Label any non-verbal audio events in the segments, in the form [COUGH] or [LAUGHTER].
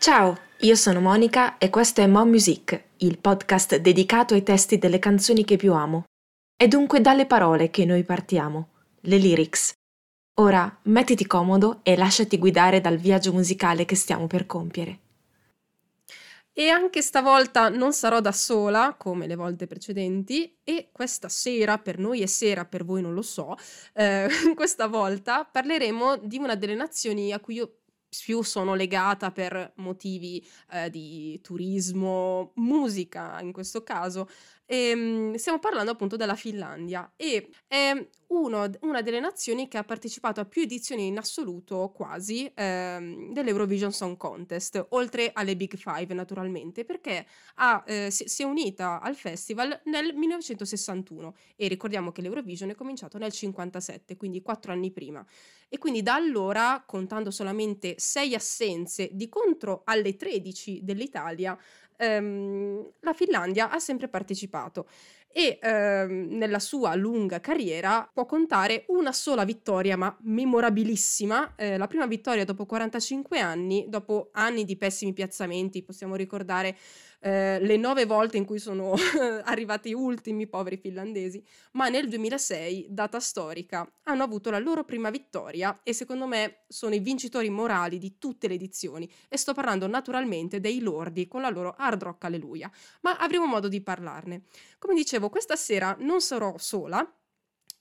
Ciao, io sono Monica e questo è Mo Music, il podcast dedicato ai testi delle canzoni che più amo. È dunque dalle parole che noi partiamo, le lyrics. Ora mettiti comodo e lasciati guidare dal viaggio musicale che stiamo per compiere. E anche stavolta non sarò da sola, come le volte precedenti, e questa sera, per noi è sera, per voi non lo so, eh, [LAUGHS] questa volta parleremo di una delle nazioni a cui io più sono legata per motivi eh, di turismo, musica in questo caso, e, ehm, stiamo parlando appunto della Finlandia e è uno, una delle nazioni che ha partecipato a più edizioni in assoluto quasi ehm, dell'Eurovision Song Contest, oltre alle Big Five naturalmente, perché ha, eh, si, si, è unita al festival nel 1961 e ricordiamo che l'Eurovision è cominciato nel 1957, quindi quattro anni prima. E quindi da allora, contando solamente sei assenze di contro alle 13 dell'Italia, ehm, la Finlandia ha sempre partecipato e ehm, nella sua lunga carriera può contare una sola vittoria, ma memorabilissima, eh, la prima vittoria dopo 45 anni, dopo anni di pessimi piazzamenti, possiamo ricordare eh, le nove volte in cui sono [LAUGHS] arrivati ultimi poveri finlandesi, ma nel 2006, data storica, hanno avuto la loro prima vittoria e secondo me sono i vincitori morali di tutte le edizioni e sto parlando naturalmente dei lordi con la loro hard rock alleluia, ma avremo modo di parlarne. Come dicevo, questa sera non sarò sola,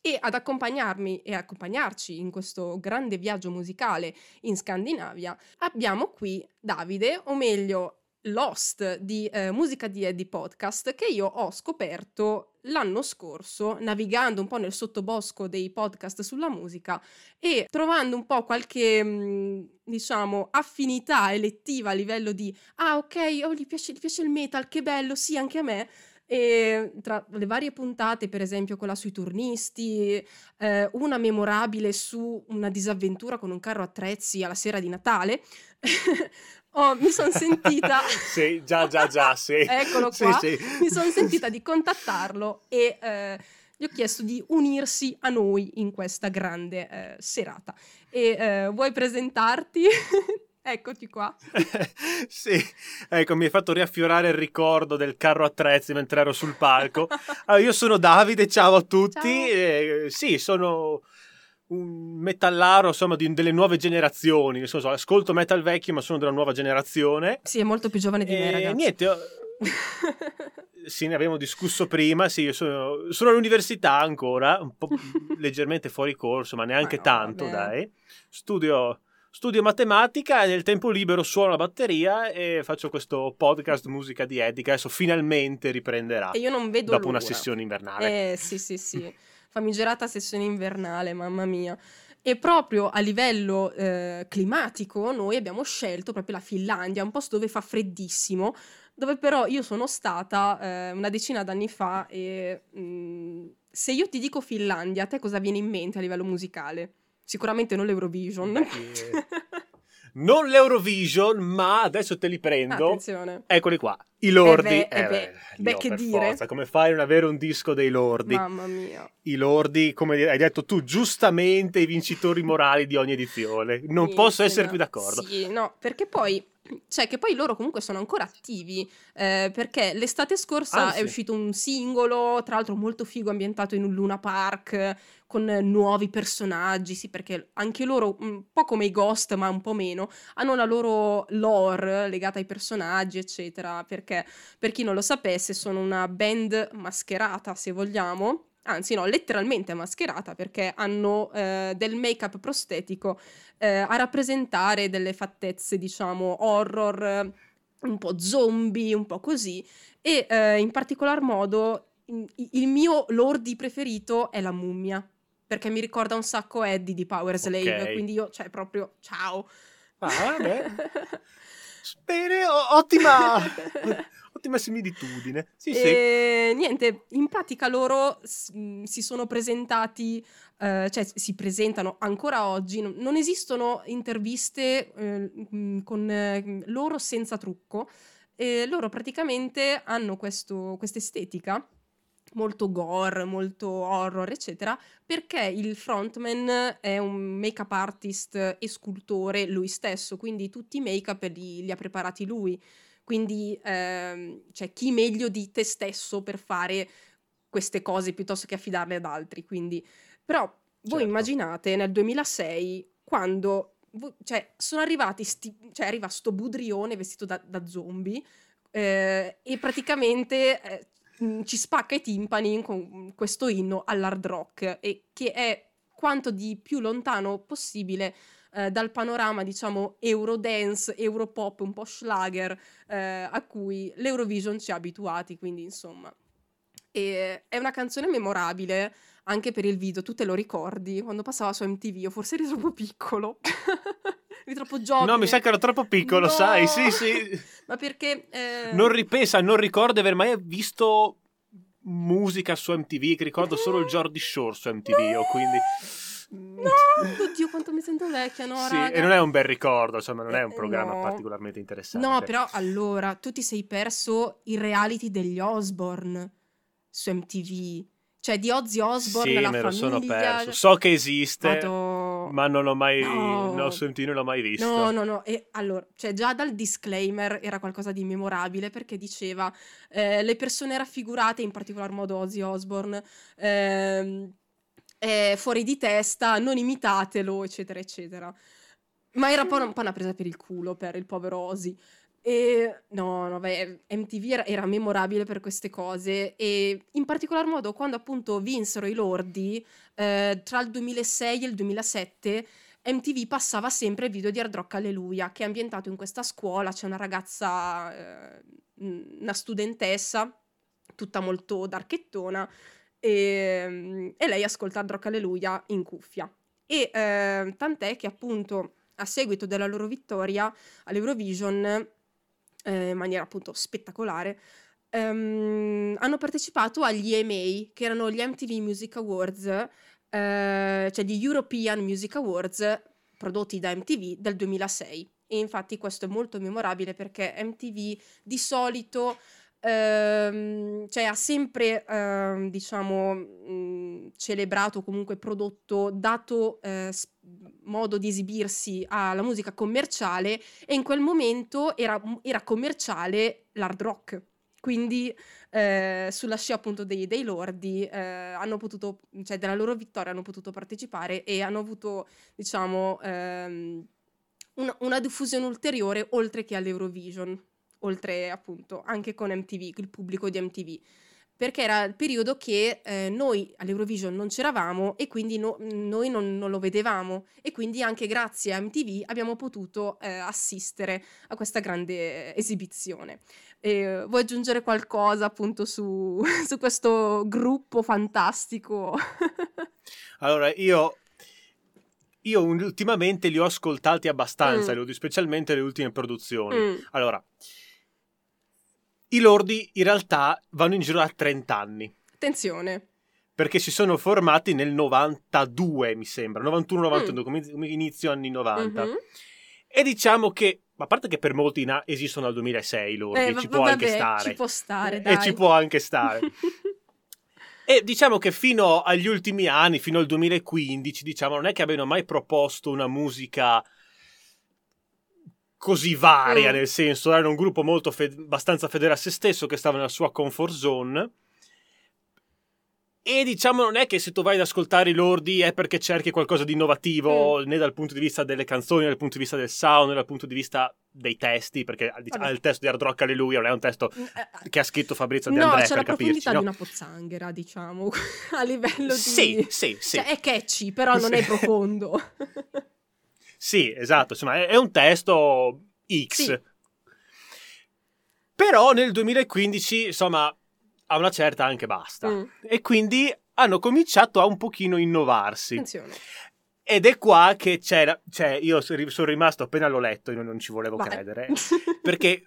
e ad accompagnarmi e accompagnarci in questo grande viaggio musicale in Scandinavia abbiamo qui Davide, o meglio Lost di eh, Musica di Eddie Podcast che io ho scoperto l'anno scorso navigando un po' nel sottobosco dei podcast sulla musica e trovando un po' qualche mm, diciamo affinità elettiva a livello di ah ok oh, gli, piace, gli piace il metal che bello sì anche a me e tra le varie puntate, per esempio quella sui turnisti, eh, una memorabile su una disavventura con un carro attrezzi alla sera di Natale, [LAUGHS] Oh, mi sono sentita. [LAUGHS] sì, già, già, già, sì. [LAUGHS] Eccolo qua. Sì, sì. Mi sono sentita di contattarlo e eh, gli ho chiesto di unirsi a noi in questa grande eh, serata. E eh, vuoi presentarti? Eccoti qua. [LAUGHS] sì, ecco, mi hai fatto riaffiorare il ricordo del carro attrezzi mentre ero sul palco. Allora, [LAUGHS] io sono Davide, ciao a tutti. Ciao. Eh, sì, sono un metallaro, insomma, di, delle nuove generazioni. Senso, ascolto metal vecchio, ma sono della nuova generazione. Sì, è molto più giovane di e me, ragazzi. Niente, ho... [LAUGHS] sì, ne abbiamo discusso prima. Sì, io sono, sono all'università ancora, un po' leggermente fuori corso, ma neanche ma no, tanto, vabbè. dai. Studio, studio matematica e nel tempo libero suono la batteria e faccio questo podcast musica di etica. Adesso finalmente riprenderà. E io non vedo dopo l'ora. una sessione invernale. Eh, sì, sì, sì famigerata sessione invernale, mamma mia. E proprio a livello eh, climatico noi abbiamo scelto proprio la Finlandia, un posto dove fa freddissimo, dove però io sono stata eh, una decina d'anni fa e mh, mm, se io ti dico Finlandia, a te cosa viene in mente a livello musicale? Sicuramente non l'Eurovision. [LAUGHS] Non l'Eurovision, ma adesso te li prendo. Attenzione. Eccoli qua. I lordi. Eh beh, eh beh, beh che dire. Forza. Come fai a non avere un disco dei lordi? Mamma mia. I lordi, come hai detto tu, giustamente i vincitori morali di ogni edizione. Non sì, posso essere no. più d'accordo. Sì, no, perché poi cioè che poi loro comunque sono ancora attivi eh, perché l'estate scorsa Anzi. è uscito un singolo tra l'altro molto figo ambientato in un Luna Park con nuovi personaggi, sì, perché anche loro, un po' come i Ghost, ma un po' meno, hanno la loro lore legata ai personaggi, eccetera. Perché, per chi non lo sapesse, sono una band mascherata, se vogliamo. Anzi, no, letteralmente mascherata perché hanno eh, del make-up prostetico eh, a rappresentare delle fattezze, diciamo, horror, un po' zombie, un po' così. E eh, in particolar modo il mio lordi preferito è la mummia perché mi ricorda un sacco Eddie di Power Slave, okay. quindi io, cioè, proprio, ciao. Ah, vabbè. [LAUGHS] Bene, ottima, [LAUGHS] ottima similitudine. Sì, e, sì. Niente, in pratica loro s- si sono presentati, uh, cioè si presentano ancora oggi, non, esistono interviste uh, con uh, loro senza trucco, loro praticamente hanno questa estetica molto gore, molto horror, eccetera, perché il frontman è un make-up artist e scultore lui stesso, quindi tutti i make-up li, li ha preparati lui. Quindi ehm, cioè, chi meglio di te stesso per fare queste cose piuttosto che affidarle ad altri. Quindi, però voi certo. immaginate nel 2006 quando cioè, sono arrivati, sti, cioè arriva sto budrione vestito da, da zombie eh, e praticamente eh, Mm, ci spacca i timpani con questo inno all'hard rock e che è quanto di più lontano possibile eh, dal panorama, diciamo, eurodance, europop, un po' schlager eh, a cui l'Eurovision ci ha abituati, quindi insomma. E è una canzone memorabile anche per il video, tu te lo ricordi? Quando passava su MTV, o forse eri troppo piccolo. [LAUGHS] eri troppo giovane. No, mi sa che ero troppo piccolo, no! sai, sì, sì. [LAUGHS] Ma perché... Eh... Non ripensa, non ricordo di aver mai visto musica su MTV, che ricordo solo il Jordi Shore su MTV, no! quindi... No, oddio quanto mi sento vecchia, no, Sì, raga. e non è un bel ricordo, insomma, non è un eh, programma no. particolarmente interessante. No, però allora, tu ti sei perso i reality degli Osborne su MTV. Cioè di Ozzy Osbourne, sì, la me lo famiglia... sono perso. So che esiste, Vado... ma non l'ho mai, no. su MTV non l'ho mai visto. No, no, no. E allora, cioè già dal disclaimer era qualcosa di memorabile perché diceva eh, le persone raffigurate, in particolar modo Ozzy Osbourne, eh, è fuori di testa, non imitatelo, eccetera, eccetera. Ma era un po' una presa per il culo per il povero Ozzy. E no, no, beh, MTV era, era, memorabile per queste cose e in particolar modo quando appunto vinsero i Lordi eh, tra il 2006 e il 2007 MTV passava sempre il video di Hard Rock Alleluia che è ambientato in questa scuola, c'è una ragazza, eh, una studentessa tutta molto darchettona e, e, lei ascolta Hard Rock Alleluia in cuffia. E eh, tant'è che appunto a seguito della loro vittoria all'Eurovision eh, in maniera appunto spettacolare, um, hanno partecipato agli EMA, che erano gli MTV Music Awards, eh, cioè gli European Music Awards prodotti da MTV del 2006. E infatti questo è molto memorabile perché MTV di solito ehm, cioè ha sempre ehm, diciamo mh, celebrato comunque prodotto dato eh, modo di esibirsi alla musica commerciale e in quel momento era, era commerciale l'hard rock. Quindi eh, sulla scia appunto dei, dei lordi eh, hanno potuto cioè della loro vittoria hanno potuto partecipare e hanno avuto diciamo ehm, una, una diffusione ulteriore oltre che all'Eurovision oltre appunto anche con MTV, il pubblico di MTV, perché era il periodo che eh, noi all'Eurovision non c'eravamo e quindi no, noi non, non, lo vedevamo e quindi anche grazie a MTV abbiamo potuto eh, assistere a questa grande esibizione. E, vuoi aggiungere qualcosa appunto su, [LAUGHS] su questo gruppo fantastico? [LAUGHS] allora, io io ultimamente li ho ascoltati abbastanza, mm. specialmente le ultime produzioni. Mm. Allora, i lordi in realtà vanno in giro da 30 anni. Attenzione. Perché si sono formati nel 92, mi sembra, 91-92, mm. come inizio anni 90. Mm-hmm. E diciamo che, a parte che per molti na- esistono dal 2006 i lordi, eh, ci può vabbè, anche stare. Ci può stare, dai. E ci può anche stare. [LAUGHS] e diciamo che fino agli ultimi anni, fino al 2015, diciamo, non è che abbiano mai proposto una musica così varia, mm. nel senso, era un gruppo molto fe- abbastanza fedele a se stesso che stava nella sua comfort zone. E diciamo non è che se tu vai ad ascoltare i lordi è perché cerchi qualcosa di innovativo mm. né dal punto di vista delle canzoni, né dal punto di vista del sound, né dal punto di vista dei testi, perché diciamo, il testo di Hard Rock Alleluia non è un testo mm, eh, che ha scritto Fabrizio De no, André c'è per la capirci. No, di una pozzanghera, diciamo, [LAUGHS] a livello di... Sì, sì, sì. Cioè, è catchy, però non è profondo. [LAUGHS] Sì, esatto, insomma è, un testo X. Sì. Però nel 2015, insomma, a una certa anche basta. Mm. E quindi hanno cominciato a un pochino innovarsi. Attenzione. Ed è qua che c'è, cioè io sono rimasto appena l'ho letto, io non ci volevo Vai. credere, [LAUGHS] perché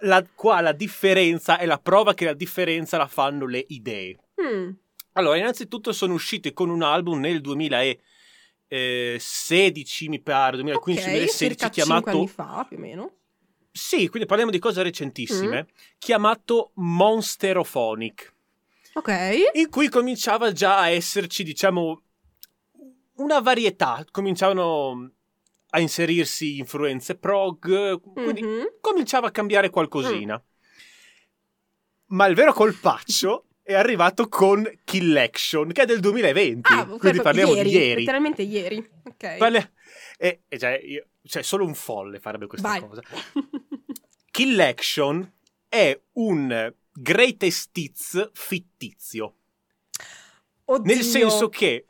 la, qua la differenza è la prova che la differenza la fanno le idee. Mm. Allora, innanzitutto sono usciti con un album nel 2000 e 2016, mi pare, 2015-2016, okay, chiamato... anni fa, più o meno. Sì, quindi parliamo di cose recentissime, mm. chiamato Monsterophonic. Ok. in cui cominciava già a esserci, diciamo, una varietà. Cominciavano a inserirsi influenze prog, quindi Mhm. cominciava a cambiare qualcosina. Ma il vero colpaccio è arrivato con Kill Action, che è del 2020. Ah, ok, quindi parliamo ieri, di ieri. Letteralmente ieri. Ok. Parli- e, e cioè, io- cioè, solo un folle farebbe questa Vai. cosa. Kill Action è un greatest hits fittizio. Oddio. Nel senso che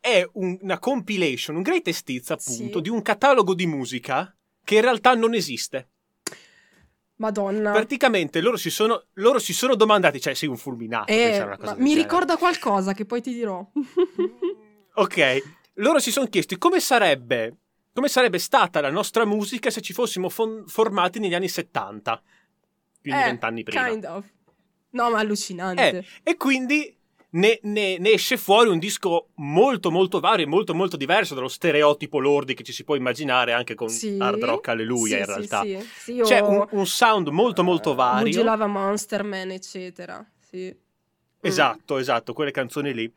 è un- una compilation, un greatest hits appunto, Sì. di un catalogo di musica che in realtà non esiste. Madonna. Praticamente loro si sono, loro si sono domandati, cioè sei un fulminato. Eh, mi genere. ricorda qualcosa che poi ti dirò. Ok, loro si sono chiesti come sarebbe, come sarebbe stata la nostra musica se ci fossimo fon- formati negli anni 70, quindi Eh, vent'anni prima. Kind of. No, ma allucinante. Eh, e quindi ne, ne- ne esce fuori un disco molto molto vario e molto molto diverso dallo stereotipo lordi che ci si può immaginare anche con Sì. hard rock alleluia Sì, in realtà. Sì, sì. Io, C'è un, un sound molto molto eh, vario. Mugilava Monster Man, eccetera. Sì. Esatto, esatto, quelle canzoni lì.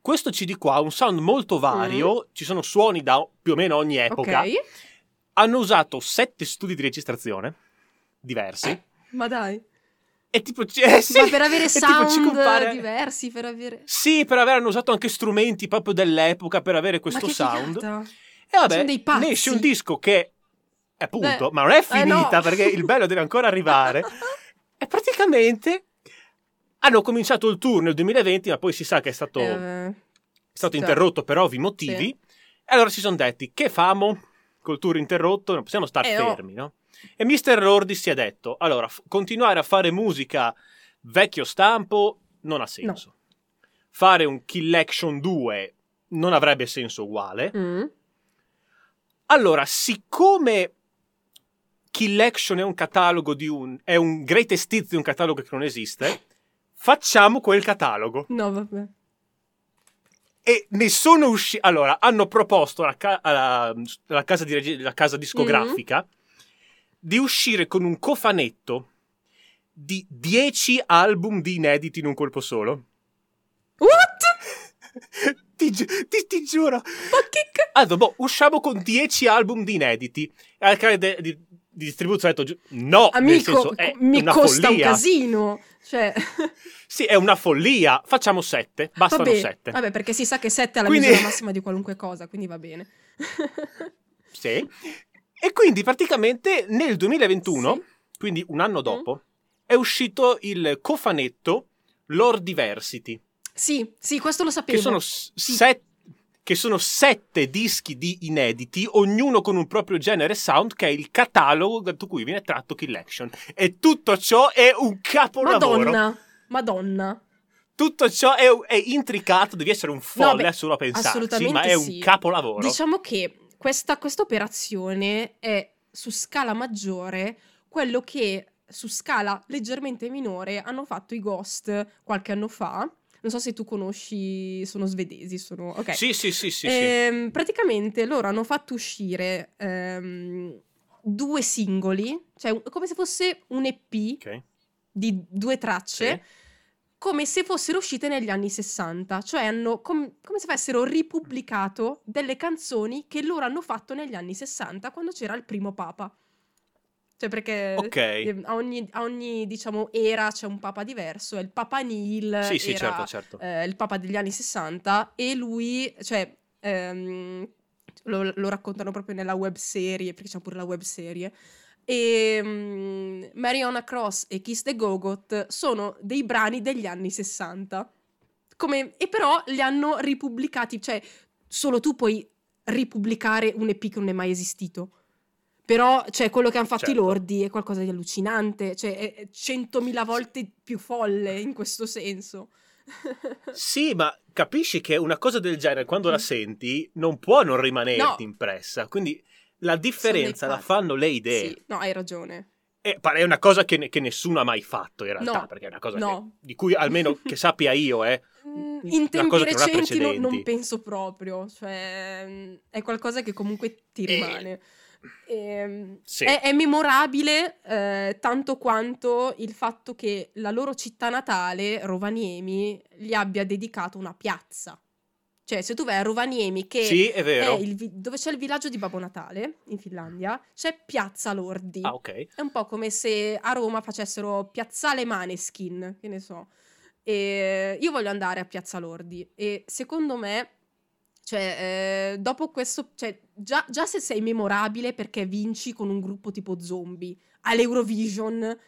Questo CD qua ha un sound molto Mm. vario, ci sono suoni da più o meno ogni epoca. Ok. Hanno usato sette studi di registrazione diversi. Ma dai. E tipo, eh, sì, Ma per avere tipo sound ci compare- diversi, per avere... Sì, per aver hanno usato anche strumenti proprio dell'epoca per avere questo sound. figata. E vabbè, Sono dei pazzi. ne esce un disco che, appunto, Beh, ma non è eh, no. finita perché il bello deve ancora arrivare. [LAUGHS] e praticamente hanno cominciato il tour nel 2020, ma poi si sa che è stato, è Eh, stato sì. interrotto per ovvi motivi. Sì. E allora si sono detti, che famo col tour interrotto? Non possiamo stare Eh, no. fermi, no? E Mr. Lordi si è detto, allora, f- continuare a fare musica vecchio stampo non ha senso. Fare un Kill Action 2 non avrebbe senso uguale. mm. Allora, siccome Kill Action è un catalogo di un. è un greatest hits di un catalogo che non esiste, facciamo quel catalogo. No, vabbè. E ne sono usciti. Allora, hanno proposto alla, ca- alla- alla casa, di regi- alla casa discografica di uscire con un cofanetto di 10 album di inediti in un colpo solo. What? [LAUGHS] ti, gi- ti- ti giuro. Ma che ca- Allora, boh, usciamo con 10 album di inediti. Al canale de- di, di distribuzione ha detto: No, nel Amico, senso, è mi costa follia. un casino. Cioè, Sì, è una follia. Facciamo 7. Bastano vabbè, 7. vabbè, perché si sa che 7 è la Quindi- misura massima di qualunque cosa, quindi va bene. Sì. E quindi praticamente nel 2021, Sì. quindi un anno dopo, è uscito il cofanetto Lord Diversity, sì, sì, questo lo sapevo. che sono, s- Sì. set- che sono sette dischi di inediti, ognuno con un proprio genere sound, che è il catalogo da cui viene tratto Kill Action. E tutto ciò è un capolavoro. Madonna, Madonna. Tutto ciò è, è intricato, devi essere un folle beh, solo a pensarci, assolutamente ma è un sì. capolavoro. Diciamo che questa operazione è su scala maggiore quello che su scala leggermente minore hanno fatto i Ghost qualche anno fa. Non so se tu conosci, sono svedesi, sono... Ok. Sì, sì, sì, sì. sì. Ehm, praticamente loro hanno fatto uscire ehm, due singoli, cioè come se fosse un EP Ok. di due tracce, Sì. Come se fossero uscite negli anni 60, cioè hanno com- come se avessero ripubblicato delle canzoni che loro hanno fatto negli anni 60 quando c'era il primo papa. Cioè perché Ok. eh, a ogni, a ogni, diciamo era c'è un papa diverso, e il papa Neil Sì, sì, era certo, certo. eh, il papa degli anni 60 e lui, cioè ehm, lo, lo raccontano proprio nella web serie, perché c'è pure la web serie. E mm, Mariana Cross e Kiss the Gogot sono dei brani degli anni 60. Come, e però li hanno ripubblicati, cioè solo tu puoi ripubblicare un EP che non è mai esistito. Però, cioè, quello che hanno fatto Certo. i lordi è qualcosa di allucinante, cioè è centomila volte più folle in questo senso. [LAUGHS] Sì, ma capisci che una cosa del genere, quando la senti, non può non rimanerti Mm. No. impressa. Quindi la differenza la fanno le idee. Sì, no, hai ragione. E è una cosa che, ne- che nessuno ha mai fatto in realtà, No, perché è una cosa no. che- di cui almeno che [LAUGHS] sappia io, eh. Mm, In tempi non recenti no- non precedenti. penso proprio, cioè mm, è qualcosa che comunque ti E- rimane. Ehm, Sì. è, è memorabile eh, tanto quanto il fatto che la loro città natale, Rovaniemi, gli abbia dedicato una piazza. Cioè, se tu vai a Rovaniemi, che Sì, è è vero. il vi- dove c'è il villaggio di Babbo Natale, in Finlandia, c'è Piazza Lordi. Ah, ok. È un po' come se a Roma facessero Piazzale Maneskin, che ne so. E io voglio andare a Piazza Lordi e secondo me, cioè, eh, dopo questo, cioè, già, già se sei memorabile perché vinci con un gruppo tipo zombie all'Eurovision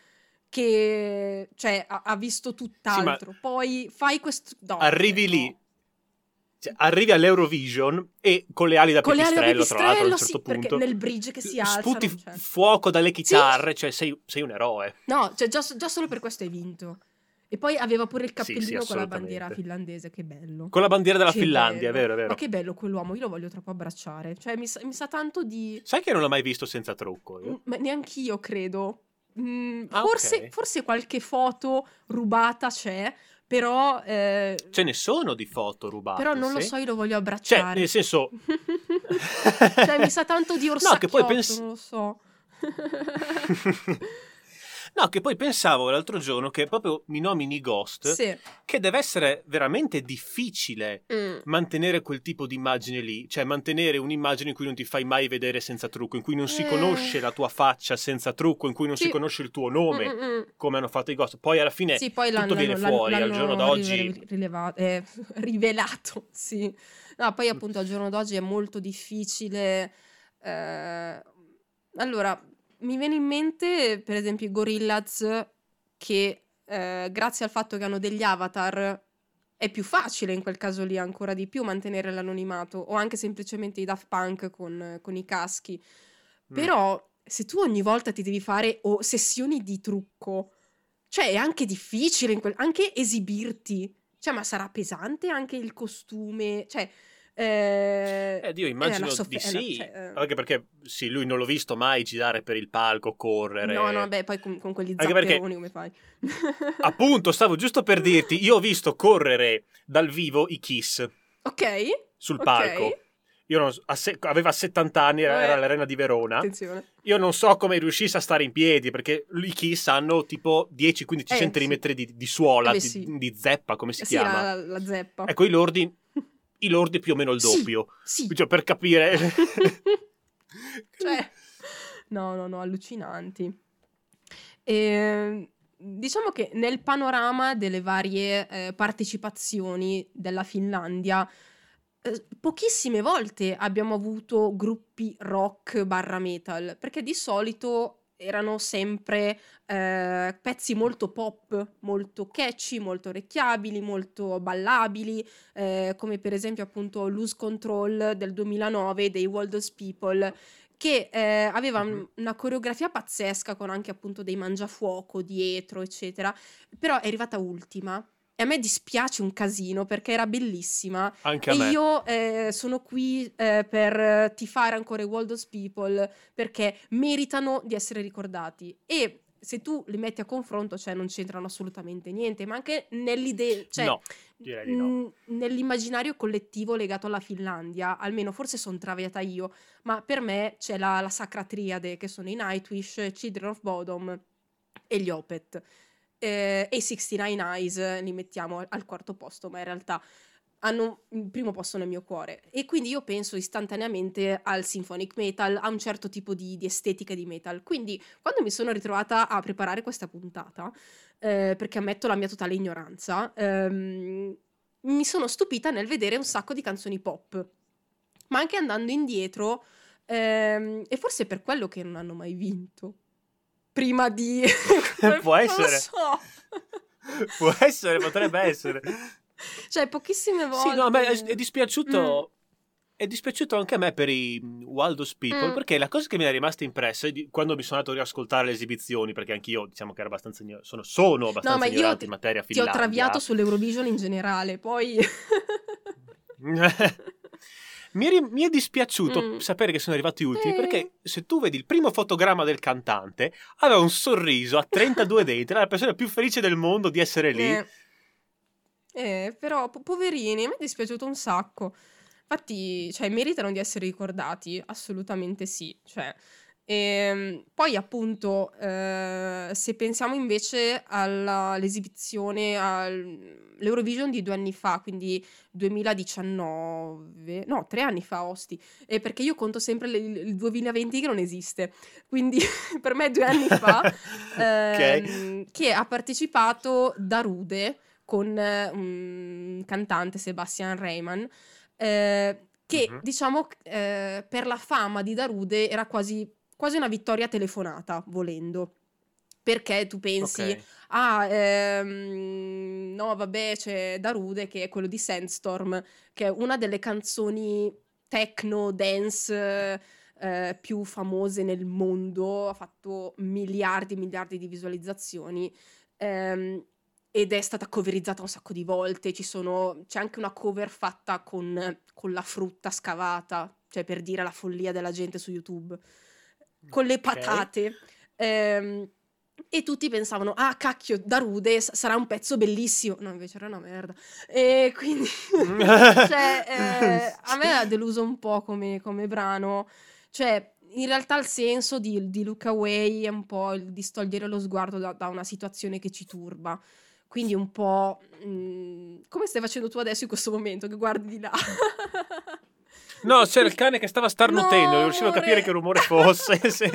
che cioè, ha, ha visto tutt'altro, poi fai questo... no, Arrivi cioè, lì, no. Cioè, arrivi all'Eurovision e con le ali da Con pipistrello, tra l'altro, a un certo sì, punto. nel bridge che si alzano, Sputi cioè. fuoco dalle chitarre, cioè sei, sei un eroe. No, cioè già, già solo per questo hai vinto. E poi aveva pure il Sì, sì, cappellino con la bandiera finlandese, che bello. Con la bandiera della Che Finlandia, è bello. vero, è vero. Ma che bello quell'uomo, io lo voglio troppo abbracciare. Cioè, mi sa, mi sa tanto di... Sai che non l'ho mai visto senza trucco? Mm, Io? Ma neanch'io credo. Mm, Ah, forse, ok. forse qualche foto rubata c'è, però... eh, Ce ne sono di foto rubate. però non lo sì? so, io lo voglio Cioè, abbracciare. nel senso... [LAUGHS] cioè, mi sa tanto di orsacchiotto, che poi pens- non lo so. [LAUGHS] no, che poi pensavo l'altro giorno che proprio mi nomini Ghost, sì. che deve essere veramente difficile Mm. mantenere quel tipo di immagine lì, cioè mantenere un'immagine in cui non ti fai mai vedere senza trucco, in cui non si Eh. conosce la tua faccia senza trucco, in cui non si Sì. conosce il tuo nome, Mm, mm, mm. come hanno fatto i Ghost. Poi alla fine Sì, poi tutto viene fuori, al giorno d'oggi... rilevato- eh, [LAUGHS] rivelato, sì. No, poi appunto al giorno d'oggi è molto difficile. eh, allora, mi viene in mente per esempio i Gorillaz che eh, grazie al fatto che hanno degli avatar è più facile in quel caso lì ancora di più mantenere l'anonimato o anche semplicemente i Daft Punk con, con i caschi. Mm. Però se tu ogni volta ti devi fare o sessioni di trucco, cioè è anche difficile quel- anche esibirti. Cioè, ma sarà pesante anche il costume? Cioè, eh, Eh, Dio, immagino soff- di sì. cioè, eh, Anche perché, sì, lui non l'ho visto mai girare per il palco, correre. No, no, beh, poi con, con quegli zapperoni come fai? [LAUGHS] Appunto, stavo giusto per dirti, io ho visto correre dal vivo i Kiss ok, sul ok. palco. Io non so- a se- aveva 70 anni, era, Eh. all'arena di Verona. Attenzione. Io non so come riuscisse a stare in piedi, perché i Kiss hanno tipo 10-15 Eh, centimetri di, di suola, Eh beh, di, sì. di zeppa, come si sì, chiama. la, la zeppa. Ecco, i lordi, i lordi più o meno il Sì. doppio. Sì. Cioè, per capire... [LAUGHS] cioè, no, no, no, allucinanti. E, diciamo che nel panorama delle varie eh, partecipazioni della Finlandia, eh, pochissime volte abbiamo avuto gruppi rock barra metal, perché di solito erano sempre eh, pezzi molto pop, molto catchy, molto orecchiabili, molto ballabili, eh, come per esempio appunto Lose Control del 2009 dei Wildest People, che eh, aveva Mhm. una coreografia pazzesca con anche appunto dei mangiafuoco dietro, eccetera, però è arrivata ultima. E a me dispiace un casino perché era bellissima Anche a e me. io eh, sono qui eh, per tifare ancora i Waldos People perché meritano di essere ricordati. E se tu li metti a confronto, cioè non c'entrano assolutamente niente, ma anche nell'idea, cioè no, direi di no. nell'immaginario collettivo legato alla Finlandia, almeno forse sono traviata io, ma per me c'è la, la sacra triade che sono i Nightwish, Children of Bodom e gli Opeth. Eh, e i 69 Eyes li mettiamo al- quarto posto, ma in realtà hanno il primo posto nel mio cuore. E quindi io penso istantaneamente al symphonic metal, a un certo tipo di, di estetica di metal. Quindi quando mi sono ritrovata a preparare questa puntata, eh, perché ammetto la mia totale ignoranza, ehm, mi sono stupita nel vedere un sacco di canzoni pop. Ma anche andando indietro, ehm, e forse per quello che non hanno mai vinto. Prima di... Può [LAUGHS] Non lo essere. so. [LAUGHS] Può essere, potrebbe essere. Cioè, pochissime volte... Sì, no, a me è, è dispiaciuto. È dispiaciuto anche a me per i mm, Waldos People, Mm. perché la cosa che mi è rimasta impressa è di- quando mi sono andato a riascoltare le esibizioni, perché anch'io diciamo che ero abbastanza igno- sono, sono abbastanza ma io ignorante ti- in materia Ti ho Finlandia. traviato sull'Eurovision in generale, poi... [LAUGHS] mi, è, mi è dispiaciuto Mm. sapere che sono arrivati ultimi, Eh. perché se tu vedi il primo fotogramma del cantante, aveva un sorriso a 32 [LAUGHS] denti, era la persona più felice del mondo di essere lì. Eh, Eh, però, po- poverini, me è dispiaciuto un sacco. infatti, cioè, meritano di essere ricordati, assolutamente sì. Cioè, ehm, poi appunto, eh, se pensiamo invece alla- all'esibizione, all'Eurovision di due anni fa, quindi 2019, no, tre anni fa, Osti, eh, perché io conto sempre le- il 2020 che non esiste, quindi [LAUGHS] per me due anni fa, [LAUGHS] ehm, che ha partecipato Darude con eh, un cantante, Sebastian Reyman, eh, che Mhm. diciamo eh, per la fama di Darude era quasi, quasi una vittoria telefonata, volendo. Perché tu pensi, Ok. ah, ehm, no, vabbè, c'è Darude che è quello di Sandstorm, che è una delle canzoni techno, dance eh, più famose nel mondo, ha fatto miliardi e miliardi di visualizzazioni. ehm, ed è stata coverizzata un sacco di volte. Ci sono, c'è anche una cover fatta con, con la frutta scavata, cioè per dire la follia della gente su YouTube, con le patate. Ehm, e tutti pensavano, ah cacchio, Darude s- sarà un pezzo bellissimo. No, invece era una merda. E quindi, [LAUGHS] cioè, [LAUGHS] eh, a me ha deluso un po' come, come brano. Cioè, in realtà il senso di, di Look Away è un po' il distogliere lo sguardo da, da una situazione che ci turba. Quindi un po' mm, come stai facendo tu adesso in questo momento, che guardi di là. [LAUGHS] No, c'era il cane che stava starnutendo, No, non riuscivo a capire che rumore fosse. [LAUGHS] se-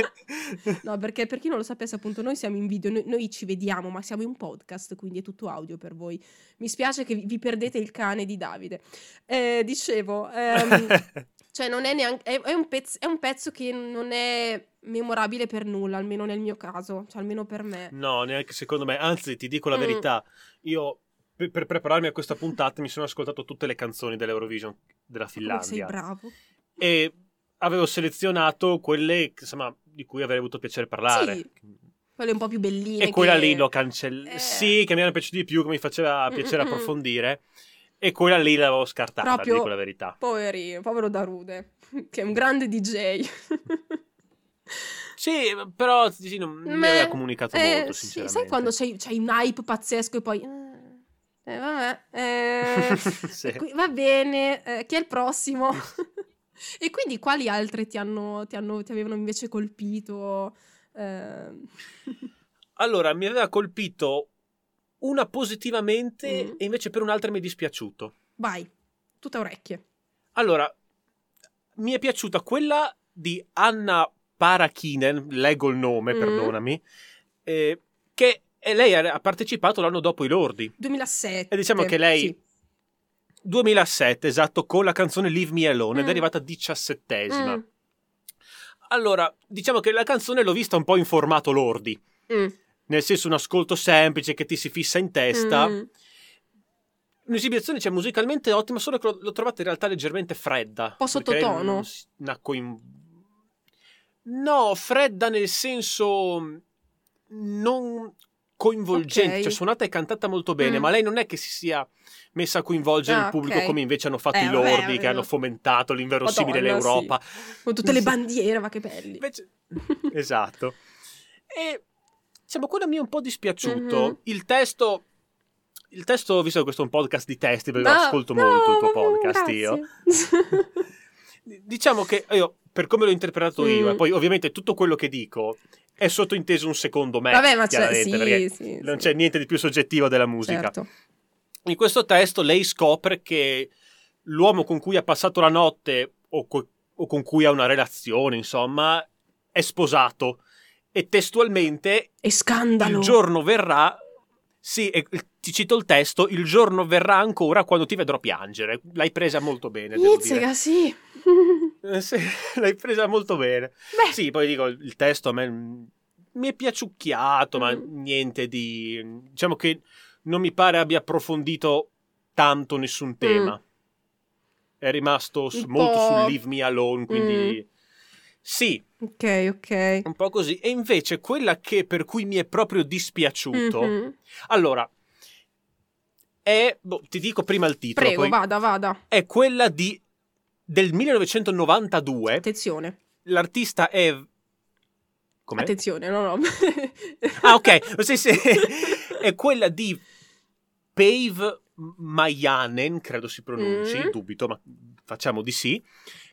No, perché per chi non lo sapesse, appunto, noi siamo in video, noi, noi ci vediamo, ma siamo in podcast, quindi è tutto audio per voi. Mi spiace che vi, vi perdete il cane di Davide. Eh, dicevo, ehm, [LAUGHS] cioè non è neanche, è, è un pezzo, è un pezzo che non è memorabile per nulla, almeno nel mio caso, cioè almeno per me. No, neanche secondo me. Anzi, ti dico la Mm. verità. Io, per, per prepararmi a questa puntata, mi sono ascoltato tutte le canzoni dell'Eurovision della Come sei Finlandia. bravo. E avevo selezionato quelle insomma, di cui avrei avuto piacere parlare. Sì, Quelle un po' più belline. E quella che- lì l'ho cancellata. Eh. Sì, che mi era piaciuto di più, che mi faceva Mm, piacere mm, mm. approfondire. E quella lì l'avevo scartata, Proprio- dico la verità. Poverino, povero Darude, [LAUGHS] che è un grande DJ. [LAUGHS] Sì, però sì, non mi aveva comunicato eh, molto, sì, sinceramente. sai quando c'hai, c'hai un hype pazzesco e poi... eh, vabbè, eh, [LAUGHS] Sì. va bene, eh, chi è il prossimo? [LAUGHS] e quindi quali altre ti, hanno, ti, hanno- ti avevano invece colpito? Eh, Allora, mi aveva colpito una positivamente Mm. e invece per un'altra mi è dispiaciuto. vai, tutta orecchie. Allora, mi è piaciuta quella di Anna Parakinen, leggo il nome, Mm. perdonami, eh, che e lei ha partecipato l'anno dopo i Lordi. 2007. E diciamo che lei- sì. 2007, esatto, con la canzone Leave Me Alone, ed Mm. è arrivata diciassettesima. Mm, Allora, diciamo che la canzone l'ho vista un po' in formato Lordi, mm, nel senso un ascolto semplice che ti si fissa in testa. mm. Un'esibizione, cioè, musicalmente ottima, solo che l'ho, trovata in realtà leggermente fredda. Un po' sottotono? una coin- No, fredda nel senso non coinvolgente, Ok. cioè suonata e cantata molto bene, Mm. ma lei non è che si sia messa a coinvolgere Ah, il pubblico ok. come invece hanno fatto Eh, i vabbè, lordi che eh. hanno fomentato l'inverosimile Madonna, sì. Con tutte le bandiere, ma che belli. Invece... [LAUGHS] esatto. E diciamo, quello mi è un po' dispiaciuto. Mhm. Il testo. Il testo, visto che questo è un podcast di testi, perché No, ascolto no, molto il tuo podcast grazie. [LAUGHS] io. Diciamo che io, per come l'ho interpretato io, Mm. e poi ovviamente tutto quello che dico è sottointeso un secondo me. Vabbè, ma c'è, sì, sì, non c'è niente di più soggettivo della musica. Certo. In questo testo lei scopre che l'uomo con cui ha passato la notte o, co- o con cui ha una relazione, insomma, è sposato. E testualmente E scandalo. il giorno verrà. Sì, e- ti cito il testo: il giorno verrà ancora quando ti vedrò piangere. L'hai presa molto bene. Izzega, sì. [LAUGHS] Eh, sì, [LAUGHS] l'hai presa molto bene. Beh, Sì, poi dico, il testo a me mm, mi è piaciucchiato, ma Mm. niente di... Diciamo che non mi pare abbia approfondito tanto nessun tema. È rimasto Un molto sul Leave Me Alone, quindi... Sì, ok, ok. un po' così. E invece quella che per cui mi è proprio dispiaciuto... Mhm. Allora, è... boh, ti dico prima il titolo, Prego, poi... vada, vada. È quella di... del 1992. Attenzione. L'artista è... Come? Attenzione, no, no. Ah, ok. Sì, sì. È quella di Pave Mayanen, credo si pronunci, Mm. dubito, ma facciamo di sì,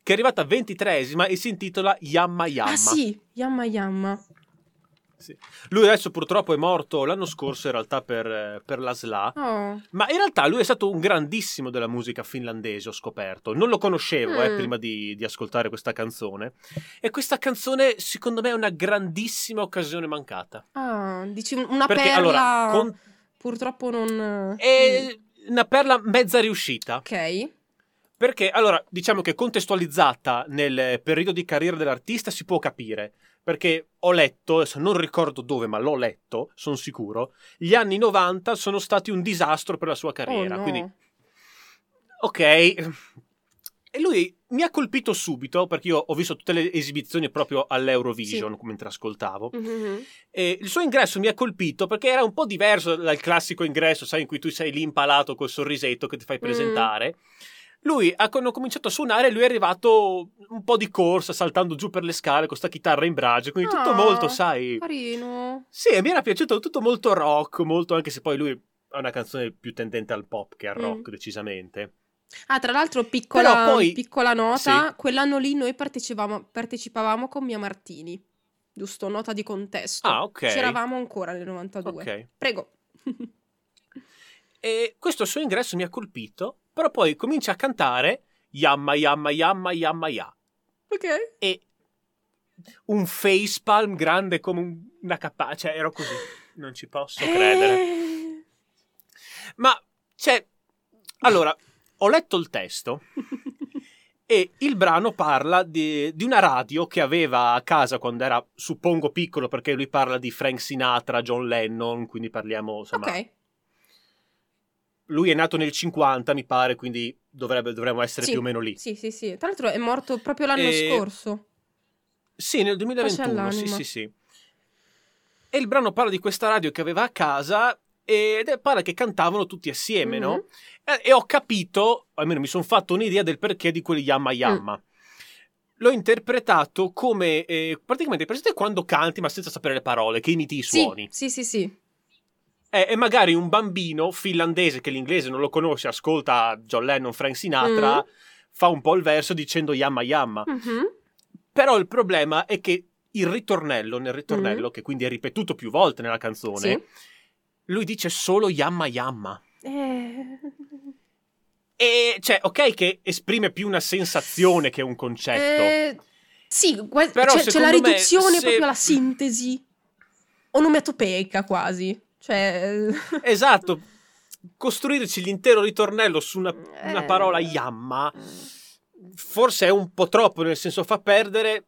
che è arrivata ventitreesima e si intitola Yamma Yamma. Ah sì, Yamma Yamma. Sì. Lui adesso purtroppo è morto l'anno scorso in realtà per, per la SLA, Oh. ma in realtà lui è stato un grandissimo della musica finlandese, ho scoperto. Non lo conoscevo eh, Mm. prima di, di ascoltare questa canzone. E questa canzone secondo me è una grandissima occasione mancata. Ah, dici un- una Perché perla allora, con- purtroppo non... è una perla mezza riuscita. Ok. Perché, allora, diciamo che contestualizzata nel periodo di carriera dell'artista si può capire. Perché ho letto, adesso non ricordo dove, ma l'ho letto, sono sicuro, gli anni 90 sono stati un disastro per la sua carriera. Oh, no. Quindi, ok. E lui mi ha colpito subito, perché io ho visto tutte le esibizioni proprio all'Eurovision, mentre ascoltavo. Mhm. E il suo ingresso mi ha colpito perché era un po' diverso dal classico ingresso, sai, in cui tu sei lì impalato col sorrisetto che ti fai presentare. Lui ha cominciato a suonare, lui è arrivato un po' di corsa, saltando giù per le scale con sta chitarra in braccio, quindi tutto Ah, molto, sai. Carino. Sì, mi era piaciuto tutto molto rock, molto anche se poi lui ha una canzone più tendente al pop che al Mm. rock, decisamente. Ah, tra l'altro, piccola, poi- piccola nota, Sì. quell'anno lì noi partecipavamo, partecipavamo con Mia Martini. Giusto, nota di contesto. Ah, ok. C'eravamo ancora nel 92. Ok. Prego. [LAUGHS] E questo suo ingresso mi ha colpito, però poi comincia a cantare Yamma Yamma Yamma Yamma Ya. ok. e un facepalm grande come un- una campana. Cioè, ero così. Non ci posso credere. Eh. Ma, cioè, allora, ho letto il testo e il brano parla di, di una radio che aveva a casa quando era, suppongo, piccolo, perché lui parla di Frank Sinatra, John Lennon, quindi parliamo, insomma... ok. Lui è nato nel 50, mi pare, quindi dovrebbe, dovremmo essere Sì. più o meno lì. Sì, sì, sì. Tra l'altro è morto proprio l'anno E- scorso. Sì, nel Pace 2021, sì, sì, sì. E il brano parla di questa radio che aveva a casa ed è- pare che cantavano tutti assieme, Mhm. no? E, e ho capito, almeno mi sono fatto un'idea del perché di quelli Yamma Yamma. Mm. L'ho interpretato come eh, praticamente presente quando canti ma senza sapere le parole, che imiti i Sì, suoni. sì, sì, sì. Eh, e magari un bambino finlandese che l'inglese non lo conosce, ascolta John Lennon, Frank Sinatra, Mm. fa un po' il verso dicendo Yamma Yamma. Mhm. Però il problema è che il ritornello, nel ritornello, che quindi è ripetuto più volte nella canzone, Sì. lui dice solo Yamma Yamma. Eh, E cioè, ok che esprime più una sensazione che un concetto. eh, sì, gua- Però c'è, c'è la secondo me, riduzione se- proprio alla sintesi onomatopeica quasi. Cioè, [LAUGHS] Esatto. Costruirci l'intero ritornello su una, una Eh. parola Yamma forse è un po' troppo, nel senso fa perdere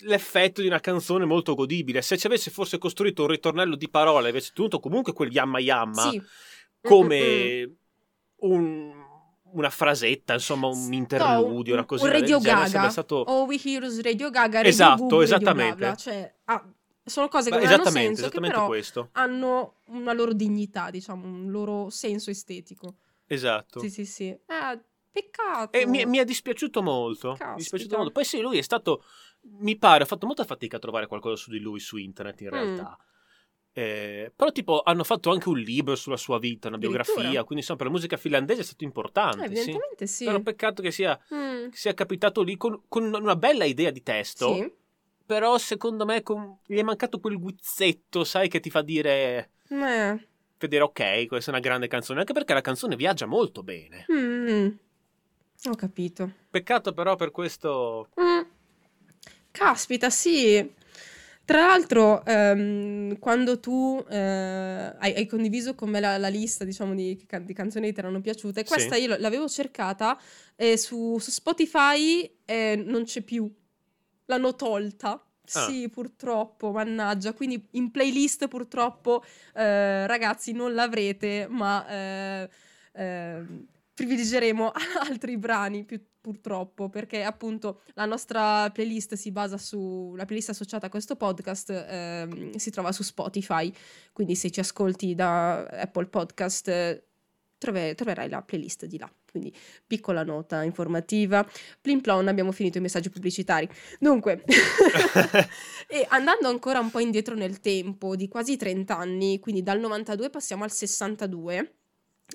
l'effetto di una canzone molto godibile. Se ci avesse forse costruito un ritornello di parole, avesse tenuto comunque quel Yamma Yamma sì. Come un- una frasetta, insomma, un interludio, No, una cosa un Radio Gaga. stato... O We Heroes Radio Gaga, Radio Esatto, Radio esattamente. bla. Cioè, ah, sono cose che Beh, non hanno esattamente, senso, che però questo. hanno una loro dignità, diciamo, un loro senso estetico. Esatto. Sì, sì, sì. Eh, peccato. E mi, mi è dispiaciuto molto. Mi è dispiaciuto molto. Poi sì, lui è stato. Mi pare, ho fatto molta fatica a trovare qualcosa su di lui su internet in Mm. realtà. Eh, però, tipo, hanno fatto anche un libro sulla sua vita, una biografia. Quindi, insomma, per la musica finlandese è stato importante. Eh, sì. evidentemente sì. Però peccato che sia, Mm, che sia capitato lì con, con una bella idea di testo. sì. Però, secondo me, con- gli è mancato quel guizzetto, sai, che ti fa dire. Eh. Vedere, ok, questa è una grande canzone. Anche perché la canzone viaggia molto bene. Mm. Ho capito. Peccato, però, per questo. Mm. Caspita, sì. Tra l'altro, ehm, quando tu eh, hai, hai condiviso con me la, la lista, diciamo, di, di canzoni che ti erano piaciute, Sì. questa io l- l'avevo cercata e su, su Spotify eh, non c'è più. L'hanno tolta. Sì, purtroppo, mannaggia. Quindi in playlist purtroppo, eh, ragazzi, non l'avrete, ma eh, eh, privilegeremo [LAUGHS] altri brani più- purtroppo, perché appunto la nostra playlist si basa su la playlist associata a questo podcast ehm, si trova su Spotify, quindi se ci ascolti da Apple Podcast trove- troverai la playlist di là. Quindi piccola nota informativa. Plin plon, abbiamo finito i messaggi pubblicitari. Dunque, [LAUGHS] e andando ancora un po' indietro nel tempo, di quasi 30 anni, quindi dal 92 passiamo al 62,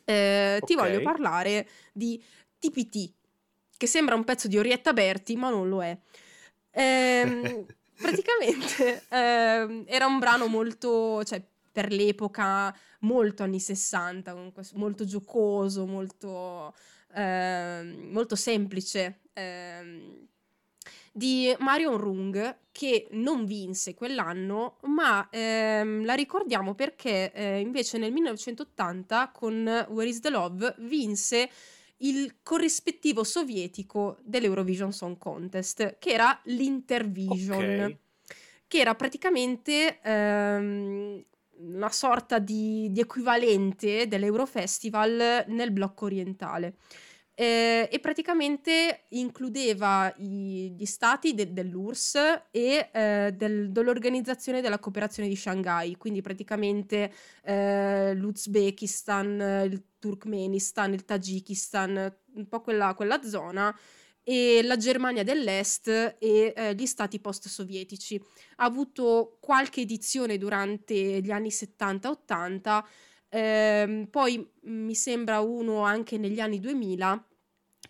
eh, ti Ok. voglio parlare di TPT, che sembra un pezzo di Orietta Berti, ma non lo è. Ehm, [LAUGHS] praticamente ehm, era un brano molto, cioè per l'epoca molto anni 60, molto giocoso, molto, ehm, molto semplice. Ehm, di Marion Rung che non vinse quell'anno, ma ehm, la ricordiamo perché eh, invece nel 1980 con Where is the Love vinse il corrispettivo sovietico dell'Eurovision Song Contest, che era l'Intervision, okay. che era praticamente ehm, una sorta di, di equivalente dell'Eurofestival nel blocco orientale. Eh, e praticamente includeva i, gli stati de, dell'URSS e eh, del, dell'Organizzazione della Cooperazione di Shanghai, quindi praticamente eh, l'Uzbekistan, il Turkmenistan, il Tagikistan, un po' quella, quella zona e la Germania dell'Est e eh, gli stati post-sovietici. Ha avuto qualche edizione durante gli anni 70-80, ehm, poi mi sembra uno anche negli anni 2000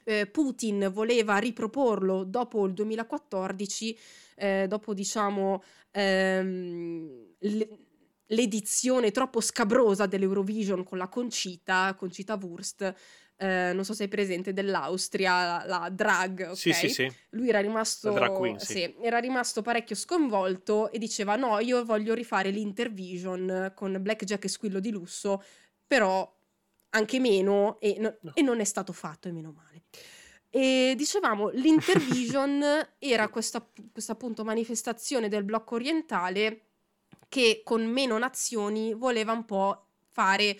eh, Putin voleva riproporlo dopo il 2014, eh, dopo diciamo ehm, l'edizione troppo scabrosa dell'Eurovision con la Concita, Concita Wurst, eh, non so se è presente, dell'Austria, la, la drag, ok? Sì, sì, sì. Lui era rimasto, queen, sì. sì, era rimasto parecchio sconvolto e diceva no, io voglio rifare l'Intervision con Blackjack e Squillo di Lusso, però anche meno e, no, no. e non è stato fatto e meno male. E dicevamo, l'Intervision [LAUGHS] era questa, questa appunto manifestazione del blocco orientale che con meno nazioni voleva un po' fare,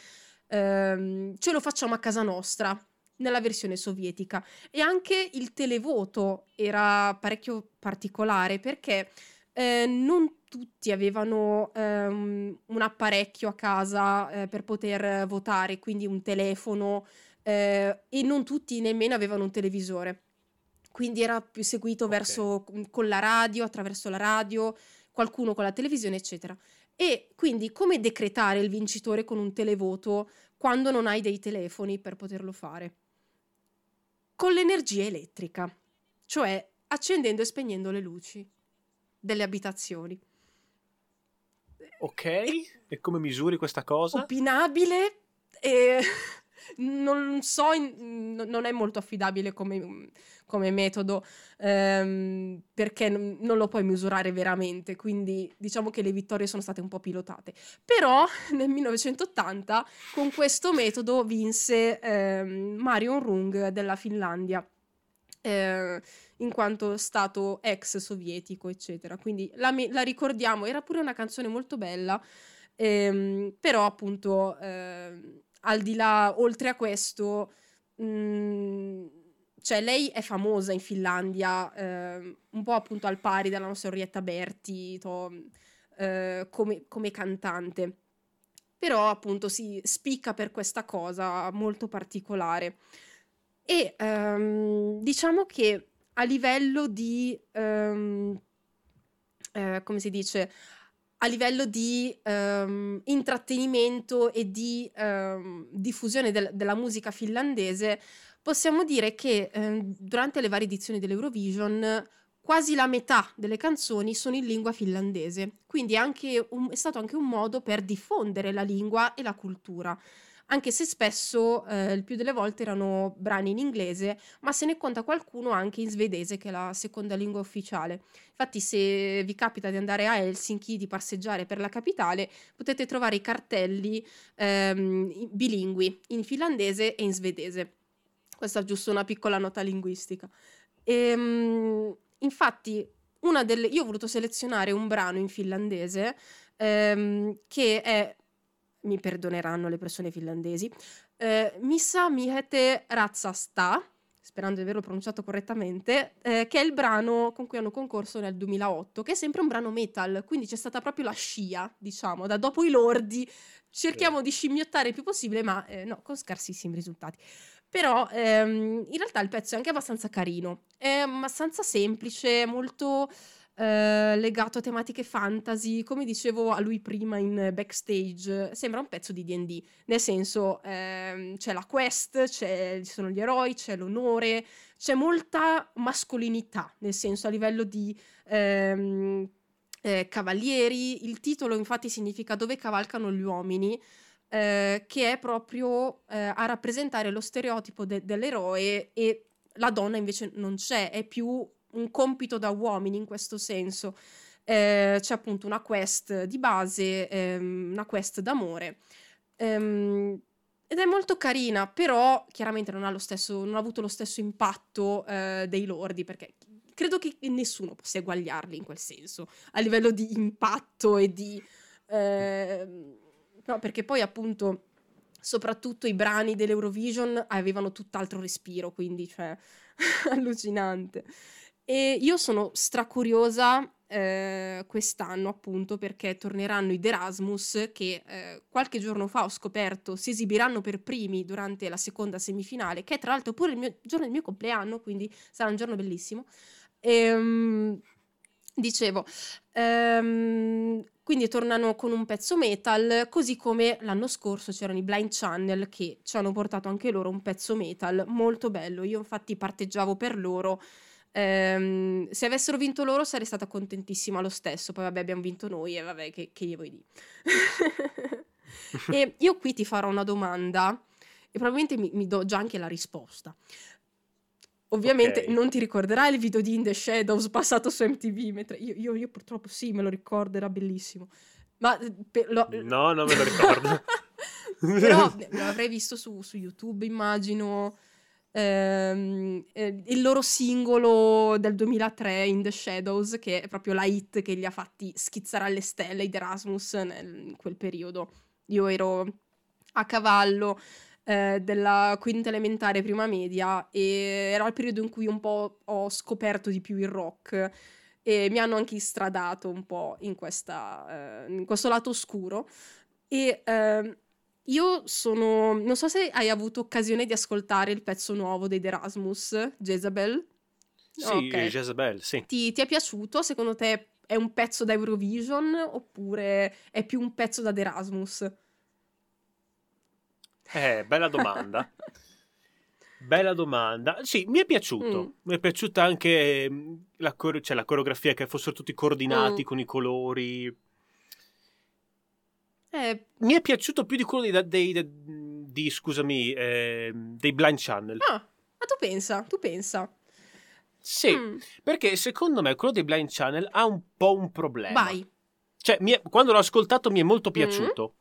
ehm, ce lo facciamo a casa nostra, nella versione sovietica. E anche il televoto era parecchio particolare perché eh, non tutti avevano ehm, un apparecchio a casa eh, per poter votare, quindi un telefono, eh, e non tutti nemmeno avevano un televisore. Quindi era più seguito okay. verso con la radio, attraverso la radio, qualcuno con la televisione, eccetera. E quindi come decretare il vincitore con un televoto quando non hai dei telefoni per poterlo fare? Con l'energia elettrica, cioè accendendo e spegnendo le luci delle abitazioni. Ok, e, e come misuri questa cosa? Opinabile e non so, in, non è molto affidabile come, come metodo ehm, perché n- non lo puoi misurare veramente, quindi diciamo che le vittorie sono state un po' pilotate. Però nel 1980 con questo metodo vinse ehm, Marion Rung della Finlandia. Eh, in quanto stato ex sovietico, eccetera. Quindi la, la ricordiamo, era pure una canzone molto bella, ehm, però appunto eh, al di là, oltre a questo, mh, mm, cioè lei è famosa in Finlandia, eh, un po' appunto al pari della nostra Orietta Berti, to, eh, come, come cantante. Però appunto si spicca per questa cosa molto particolare. E um, diciamo che a livello di, um, eh, come si dice, a livello di um, intrattenimento e di um, diffusione del, della musica finlandese, possiamo dire che um, durante le varie edizioni dell'Eurovision quasi la metà delle canzoni sono in lingua finlandese, quindi è, un, è stato anche un modo per diffondere la lingua e la cultura anche se spesso eh, il più delle volte erano brani in inglese, ma se ne conta qualcuno anche in svedese, che è la seconda lingua ufficiale. Infatti, se vi capita di andare a Helsinki, di passeggiare per la capitale, potete trovare i cartelli ehm, bilingui in finlandese e in svedese. Questa è giusto una piccola nota linguistica. E, ehm, infatti, delle, io ho voluto selezionare un brano in finlandese ehm, che è mi perdoneranno le persone finlandesi, eh, Missa Mihete Razzasta, sperando di averlo pronunciato correttamente, eh, che è il brano con cui hanno concorso nel 2008, che è sempre un brano metal, quindi c'è stata proprio la scia, diciamo, da dopo i lordi. Cerchiamo di scimmiottare il più possibile, ma eh, no, con scarsissimi risultati. Però ehm, in realtà il pezzo è anche abbastanza carino, è abbastanza semplice, molto eh, legato a tematiche fantasy, come dicevo a lui prima in backstage, sembra un pezzo di D&D, nel senso ehm, c'è la quest, c'è, ci sono gli eroi, c'è l'onore, c'è molta mascolinità, nel senso a livello di ehm, eh, cavalieri, il titolo infatti significa dove cavalcano gli uomini, eh, che è proprio eh, a rappresentare lo stereotipo de- dell'eroe e la donna invece non c'è, è più un compito da uomini in questo senso. Eh, c'è appunto una quest di base, ehm, una quest d'amore. Ehm, ed è molto carina, però chiaramente non ha, stesso, non ha avuto lo stesso impatto eh, dei lordi, perché credo che nessuno possa eguagliarli in quel senso, a livello di impatto e di... Eh, no, perché poi appunto soprattutto i brani dell'Eurovision avevano tutt'altro respiro, quindi cioè [LAUGHS] allucinante. E io sono stracuriosa eh, quest'anno appunto perché torneranno i Erasmus che eh, qualche giorno fa ho scoperto si esibiranno per primi durante la seconda semifinale, che è tra l'altro pure il mio, giorno del mio compleanno, quindi sarà un giorno bellissimo. E, um, dicevo, um, quindi tornano con un pezzo metal, così come l'anno scorso c'erano i Blind Channel che ci hanno portato anche loro un pezzo metal molto bello. Io infatti parteggiavo per loro. Ehm, se avessero vinto loro sarei stata contentissima lo stesso. Poi vabbè abbiamo vinto noi e vabbè che, che gli vuoi dire. [LAUGHS] e io qui ti farò una domanda e probabilmente mi, mi do già anche la risposta. Ovviamente okay. non ti ricorderai il video di In the Shadows passato su MTV, mentre io, io, io purtroppo sì, me lo ricordo, era bellissimo. Ma per, lo... No, non me lo ricordo. [LAUGHS] Però [LAUGHS] l'avrei visto su, su YouTube, immagino. Ehm, eh, il loro singolo del 2003, In the Shadows, che è proprio la hit che li ha fatti schizzare alle stelle, id Erasmus, nel, in quel periodo. Io ero a cavallo eh, della quinta elementare prima media e era il periodo in cui un po' ho scoperto di più il rock e mi hanno anche stradato un po' in, questa, eh, in questo lato oscuro e eh, io sono non so se hai avuto occasione di ascoltare il pezzo nuovo dei Erasmus Jezebel sì, okay. Jezebel, sì. Ti, ti è piaciuto? Secondo te è un pezzo da Eurovision oppure è più un pezzo da Erasmus? Eh, bella domanda. [LAUGHS] bella domanda. Sì, mi è piaciuto. Mm. Mi è piaciuta anche mm, la, core- cioè, la, coreografia, che fossero tutti coordinati mm. con i colori. Eh. Mi è piaciuto più di quello dei, dei, dei, di, scusami, eh, dei Blind Channel. Ah, ma tu pensa, tu pensa. Sì, mm. perché secondo me quello dei Blind Channel ha un po' un problema. Vai. Cioè, è, quando l'ho ascoltato mi è molto mm. piaciuto.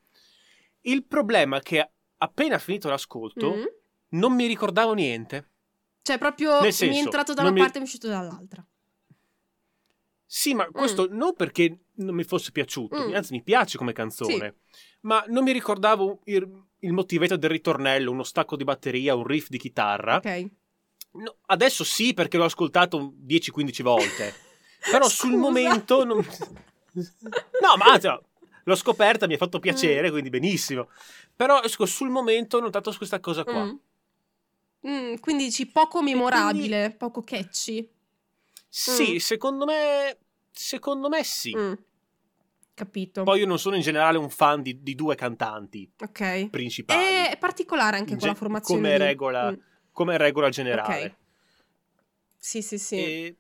Il problema è che appena finito l'ascolto, mm-hmm. non mi ricordavo niente. Cioè, proprio senso, mi è entrato da una parte e mi è uscito dall'altra. Sì, ma questo mm. non perché non mi fosse piaciuto, mm. anzi mi piace come canzone, sì. ma non mi ricordavo il, il, motivetto del ritornello, uno stacco di batteria, un riff di chitarra. Ok. No, adesso sì perché l'ho ascoltato 10-15 volte, [LAUGHS] però sul momento non... [LAUGHS] no, ma anzi, l'ho scoperta, mi ha fatto piacere, mm. quindi benissimo. Però sul momento ho notato questa cosa qua. Mm. Mm, quindi dici poco memorabile, quindi... poco catchy. Sì, mm. secondo me. Secondo me sì. Mm. Capito. Poi io non sono in generale un fan di, di due cantanti okay. principali. È particolare anche quella formazione. Come regola, mm. come regola generale. Ok. Sì, sì, sì. E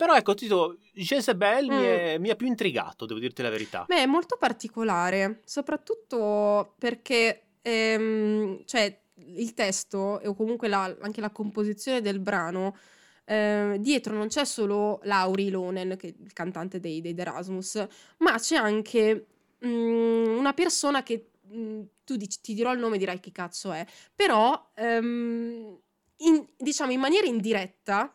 però ecco, ti dico, Jezebel mm. mi, è, mi, ha più intrigato, devo dirti la verità. Beh, è molto particolare, soprattutto perché ehm, cioè, il testo o comunque la, anche la composizione del brano eh, dietro non c'è solo Lauri Lonen, che è il cantante dei, dei Erasmus, ma c'è anche mh, mm, una persona che mh, mm, tu dici, ti dirò il nome e dirai chi cazzo è, però ehm, in, diciamo in maniera indiretta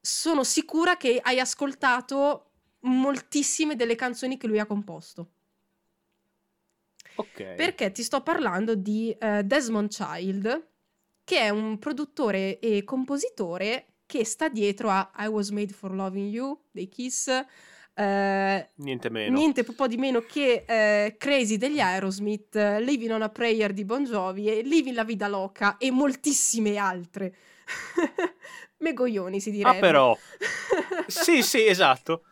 sono sicura che hai ascoltato moltissime delle canzoni che lui ha composto. Ok. Perché ti sto parlando di uh, Desmond Child, che è un produttore e compositore che sta dietro a I Was Made for Loving You dei Kiss. Uh, niente meno. Niente po' di meno che uh, Crazy degli Aerosmith, Living on a Prayer di Bon Jovi e Living la Vida Loca e moltissime altre. [LAUGHS] Megoglioni si direbbe. Ah però. [LAUGHS] sì, sì, esatto.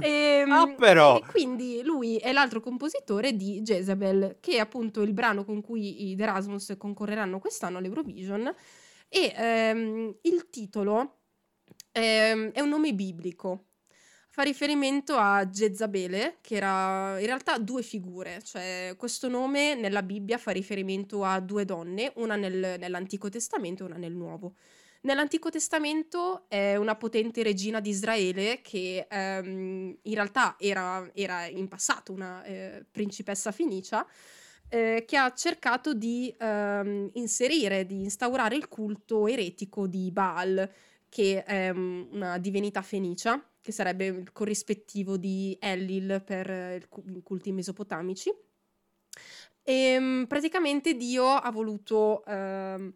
E, ah però. E quindi lui è l'altro compositore di Jezebel, che è appunto il brano con cui i The Rasmus concorreranno quest'anno all'Eurovision. E ehm, il titolo ehm, è un nome biblico. Fa riferimento a Jezabele, che era in realtà due figure, cioè questo nome nella Bibbia fa riferimento a due donne, una nel, nell'Antico Testamento e una nel Nuovo. Nell'Antico Testamento è una potente regina di Israele che ehm, in realtà era, era, in passato una eh, principessa fenicia eh, che ha cercato di ehm, inserire, di instaurare il culto eretico di Baal, che è um, una divinità fenicia, che sarebbe il corrispettivo di Ellil per eh, i culti mesopotamici. E ehm, praticamente Dio ha voluto ehm,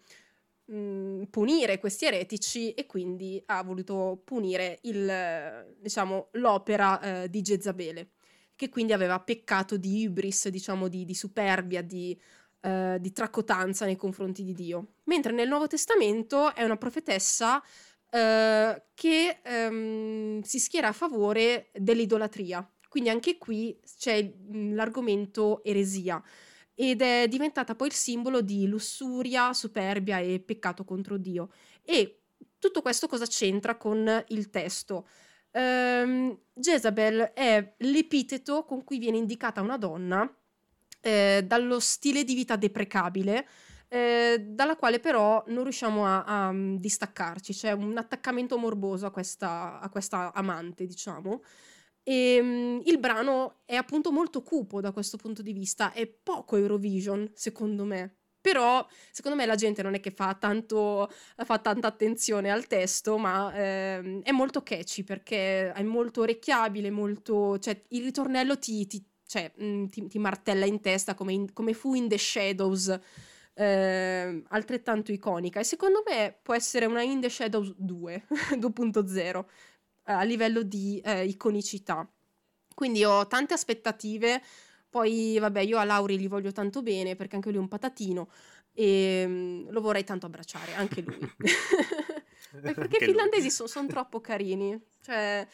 mhmm, punire questi eretici e quindi ha voluto punire il, diciamo, l'opera eh, di Jezabele, che quindi aveva peccato di ibris, diciamo di, di superbia, di, eh, di tracotanza nei confronti di Dio. Mentre nel Nuovo Testamento è una profetessa eh, che ehm, si schiera a favore dell'idolatria. Quindi anche qui c'è l'argomento eresia ed è diventata poi il simbolo di lussuria, superbia e peccato contro Dio. E tutto questo cosa c'entra con il testo? Um, Jezabel è l'epiteto con cui viene indicata una donna eh, dallo stile di vita deprecabile, eh, dalla quale però non riusciamo a, a distaccarci, c'è un attaccamento morboso a questa, a questa amante, diciamo. E um, il brano è appunto molto cupo da questo punto di vista, è poco Eurovision, secondo me. Però, secondo me, la gente non è che fa, tanto, fa tanta attenzione al testo, ma ehm, è molto catchy perché è molto orecchiabile, molto... cioè il ritornello ti, ti, cioè, mm, ti, ti martella in testa come, in, come, fu in The Shadows, eh, altrettanto iconica. E secondo me può essere una In The Shadows 2, 2.0 [LAUGHS] a livello di eh, iconicità. Quindi ho tante aspettative. Poi, vabbè, io a Lauri gli voglio tanto bene perché anche lui è un patatino e um, lo vorrei tanto abbracciare, anche lui. [LAUGHS] [LAUGHS] perché i finlandesi sono son troppo carini. Cioè,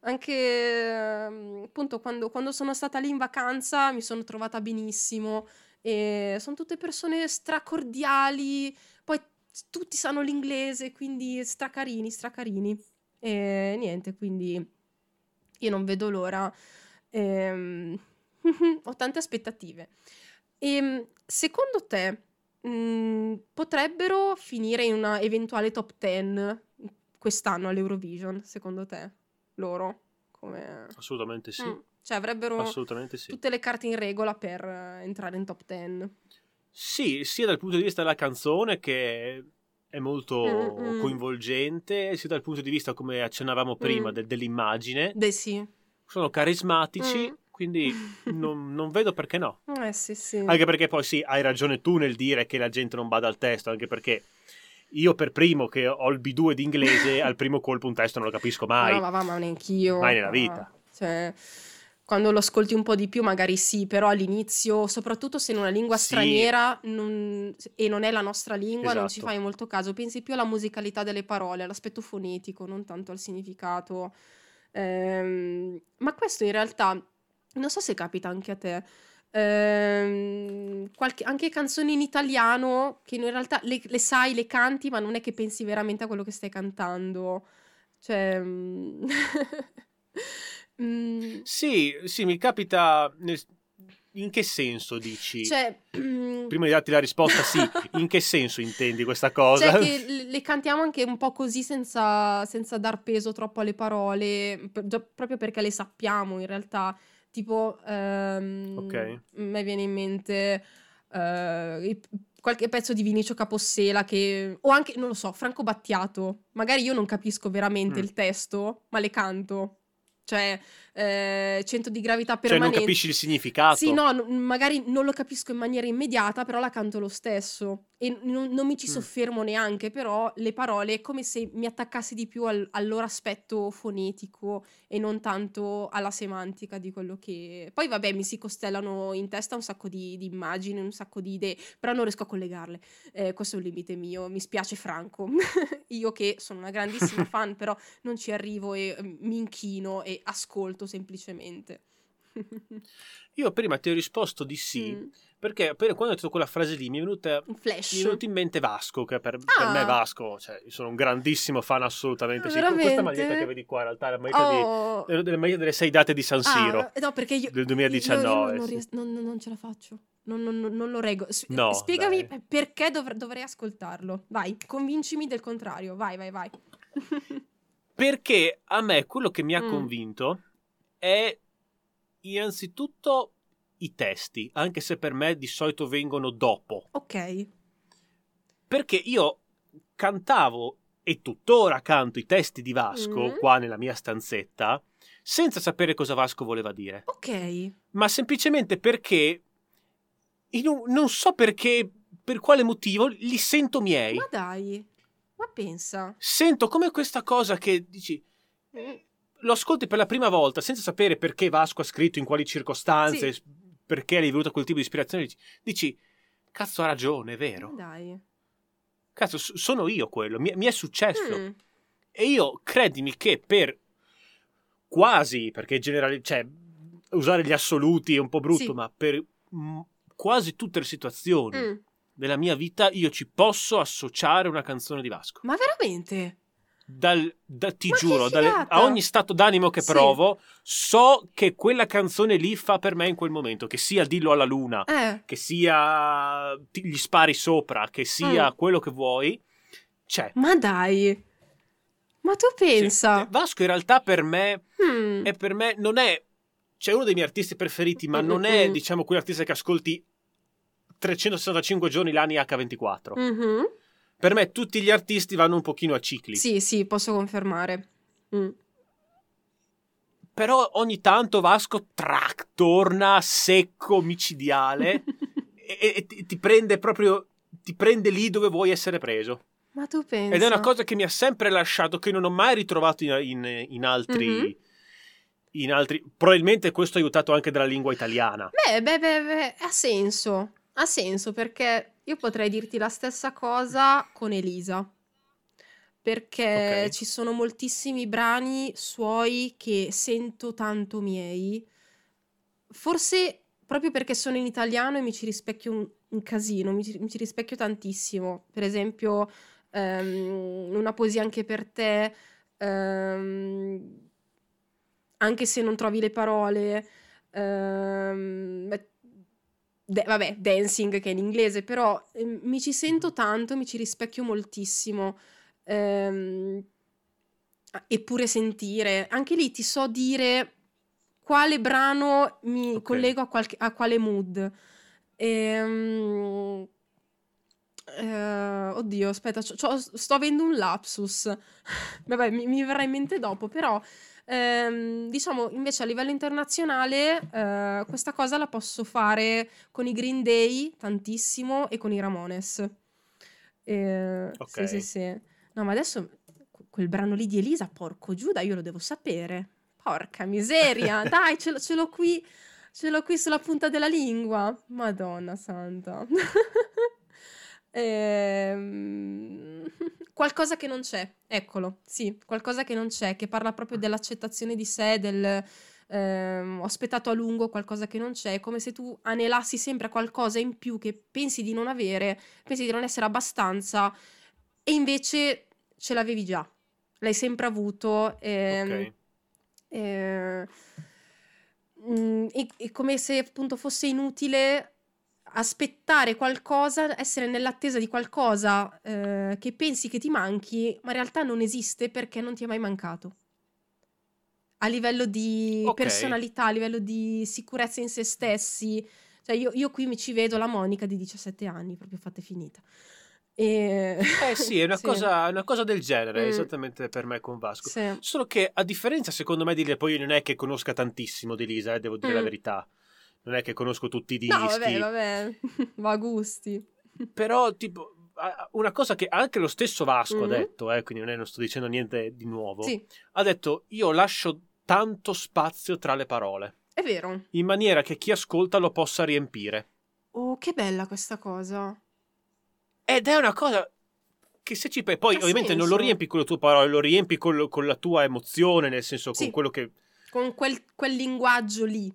anche um, appunto quando, quando, sono stata lì in vacanza mi sono trovata benissimo. E sono tutte persone stracordiali. Poi tutti sanno l'inglese, quindi stracarini, stracarini. E niente, quindi io non vedo l'ora. Ehm, [LAUGHS] ho tante aspettative. E ehm, secondo te mh, mm, potrebbero finire in una eventuale top 10 quest'anno all'Eurovision, secondo te? Loro? Come... Assolutamente sì. Mm, cioè avrebbero sì. tutte le carte in regola per uh, entrare in top 10. Sì, sia dal punto di vista della canzone che è molto Mm-mm. coinvolgente, sia dal punto di vista, come accennavamo prima, mm. de- dell'immagine. Beh, sì. Sono carismatici, mm. Quindi non, non, vedo perché no. Eh, sì, sì. Anche perché poi sì, hai ragione tu nel dire che la gente non bada al testo, anche perché io per primo che ho il B2 di inglese, [LAUGHS] al primo colpo un testo non lo capisco mai. No, ma, ma, ma neanch'io. Mai nella vita. Cioè quando lo ascolti un po' di più magari sì, però all'inizio, soprattutto se in una lingua sì. straniera non, e non è la nostra lingua, esatto. non ci esatto. fai molto caso, pensi più alla musicalità delle parole, all'aspetto fonetico, non tanto al significato. Ehm, ma questo in realtà, non so se capita anche a te, ehm, qualche, anche canzoni in italiano che in realtà le, le, sai, le canti, ma non è che pensi veramente a quello che stai cantando. Cioè... Mm. [LAUGHS] Sì, sì, mi capita... Nel... In che senso dici? Cioè, [CLEARS THROAT] Prima di darti la risposta, sì. In che senso intendi questa cosa? Cioè, che [LAUGHS] le cantiamo anche un po' così senza, senza dar peso troppo alle parole, proprio perché le sappiamo in realtà. Tipo, um, ok. A me viene in mente uh, qualche pezzo di Vinicio Capossela che... O anche, non lo so, Franco Battiato. Magari io non capisco veramente mm. il testo, ma le canto. Cioè, eh, centro di gravità Cioè, permanente. non capisci il significato. Sì, no, n- magari non lo capisco in maniera immediata, però la canto lo stesso. E non, non mi ci Mm. soffermo neanche, però le parole è come se mi attaccassi di più al, al loro aspetto fonetico e non tanto alla semantica di quello che... Poi vabbè, mi si costellano in testa un sacco di, di immagini, un sacco di idee, però non riesco a collegarle. Eh, questo è un limite mio, mi spiace Franco. [LAUGHS] Io che sono una grandissima [LAUGHS] fan, però non ci arrivo e eh, mi inchino e ascolto semplicemente. [LAUGHS] Io prima ti ho risposto di sì, Mm, perché appena quando ho detto quella frase lì mi è venuta... Mi è venuto in mente Vasco, che per, per me Ah. Vasco, cioè, io sono un grandissimo fan assolutamente. Sì, Veramente? questa maglietta che vedi qua in realtà è la maglietta di, Oh. una delle delle sei date di San Siro. Ah, no, perché io, del io- io 2019, non, sì. ries- non- non ce la faccio. Non, non- non- non lo reggo. S- No, Spiegami dai. perché dovr- dovrei ascoltarlo. Vai, convincimi del contrario. Vai, vai, vai. Perché a me quello che mi ha Mm. convinto è innanzitutto i testi, anche se per me di solito vengono dopo. ok. Perché io cantavo e tuttora canto i testi di Vasco Mm. qua nella mia stanzetta senza sapere cosa Vasco voleva dire, Ok. ma semplicemente perché un- non so perché, per quale motivo, li sento miei. Ma dai. Ma pensa. Sento come questa cosa che dici Mm, lo ascolti per la prima volta senza sapere perché Vasco ha scritto in quali circostanze, Sì. perché gli è venuto quel tipo di ispirazione, dici, dici, cazzo ha ragione, è vero. dai. Cazzo, sono io quello, mi, mi è successo. Mm, E io, credimi che per quasi, perché generali, cioè, usare gli assoluti è un po' brutto, Sì. ma per mm, quasi tutte le situazioni mm. della mia vita io ci posso associare una canzone di Vasco. Ma veramente? Dal, da- ti Ma giuro, dalle- a ogni stato d'animo che Sì. provo, so che quella canzone lì fa per me in quel momento, che sia Dillo alla luna, Eh. che sia gli spari sopra, che sia Mm. quello che vuoi, c'è. Ma dai. Ma tu Sì. pensa? Vasco in realtà per me Mm. è per me non è c'è uno dei miei artisti preferiti, ma non è mm. diciamo quell'artista che ascolti 365 giorni l'anno H24. Mhm. Per me tutti gli artisti vanno un pochino a cicli. Sì, sì, posso confermare. Mm. Però ogni tanto Vasco track, torna secco, micidiale [LAUGHS] e, e ti, prende proprio ti prende lì dove vuoi essere preso. Ma tu pensa? Ed è una cosa che mi ha sempre lasciato, che non ho mai ritrovato in, in- in altri. Mhm. In altri. Probabilmente questo è aiutato anche dalla lingua italiana. Beh, beh, beh, beh, ha senso. Ha senso perché io potrei dirti la stessa cosa con Elisa. Perché Ok. ci sono moltissimi brani suoi che sento tanto miei. Forse proprio perché sono in italiano e mi ci rispecchio un, un casino, mi ci, mi ci rispecchio tantissimo. Per esempio, ehm, una poesia anche per te, ehm, anche se non trovi le parole. ehm, beh, de- vabbè, dancing che è in inglese, però ehm, mi ci sento tanto, mi ci rispecchio moltissimo. Ehm, eppure sentire, anche lì ti so dire quale brano mi Ok. collego a, qualche- a quale mood. Ehm, eh, oddio, aspetta, c'ho- c'ho- sto avendo un lapsus. [LAUGHS] Vabbè, mi, mi verrà in mente dopo, però ehm, diciamo invece a livello internazionale eh, questa cosa la posso fare con i Green Day tantissimo e con i Ramones. Eh, Ok. Sì, sì, sì. No, ma adesso que- quel brano lì di Elisa, porco Giuda, io lo devo sapere. Porca miseria, [LAUGHS] dai, ce l'ho, ce l'ho qui, ce l'ho qui sulla punta della lingua. Madonna santa. [LAUGHS] Ehm, [LAUGHS] qualcosa che non c'è, eccolo, sì, qualcosa che non c'è, che parla proprio dell'accettazione di sé, del ehm, ho aspettato a lungo qualcosa che non c'è, come se tu anelassi sempre a qualcosa in più che pensi di non avere, pensi di non essere abbastanza e invece ce l'avevi già, l'hai sempre avuto. ehm, Ok. eh, mm, è, è come se appunto fosse inutile aspettare qualcosa, essere nell'attesa di qualcosa eh, che pensi che ti manchi, ma in realtà non esiste perché non ti è mai mancato. A livello di Ok. personalità, a livello di sicurezza in se stessi. Cioè io, io qui mi ci vedo la Monica di 17 anni, proprio fatta e finita. E... Eh sì, è una, [LAUGHS] Sì. Cosa, una cosa del genere, Mm. esattamente per me con Vasco. Sì. Solo che a differenza, secondo me, di lei, poi non è che conosca tantissimo di Lisa, eh, devo dire la Mm. verità. Non è che conosco tutti i dischi. No, vabbè, vabbè, [LAUGHS] va a gusti. Però, tipo, una cosa che anche lo stesso Vasco ha Mm. detto, eh, quindi non, è- non sto dicendo niente di nuovo, Sì, ha detto io lascio tanto spazio tra le parole, è vero. in maniera che chi ascolta lo possa riempire. Oh, che bella questa cosa. Ed è una cosa che se ci poi Ha ovviamente non lo senso. riempi con le tue parole, lo riempi con, con la tua emozione, nel senso con Sì. quello che... Con quel, quel linguaggio lì,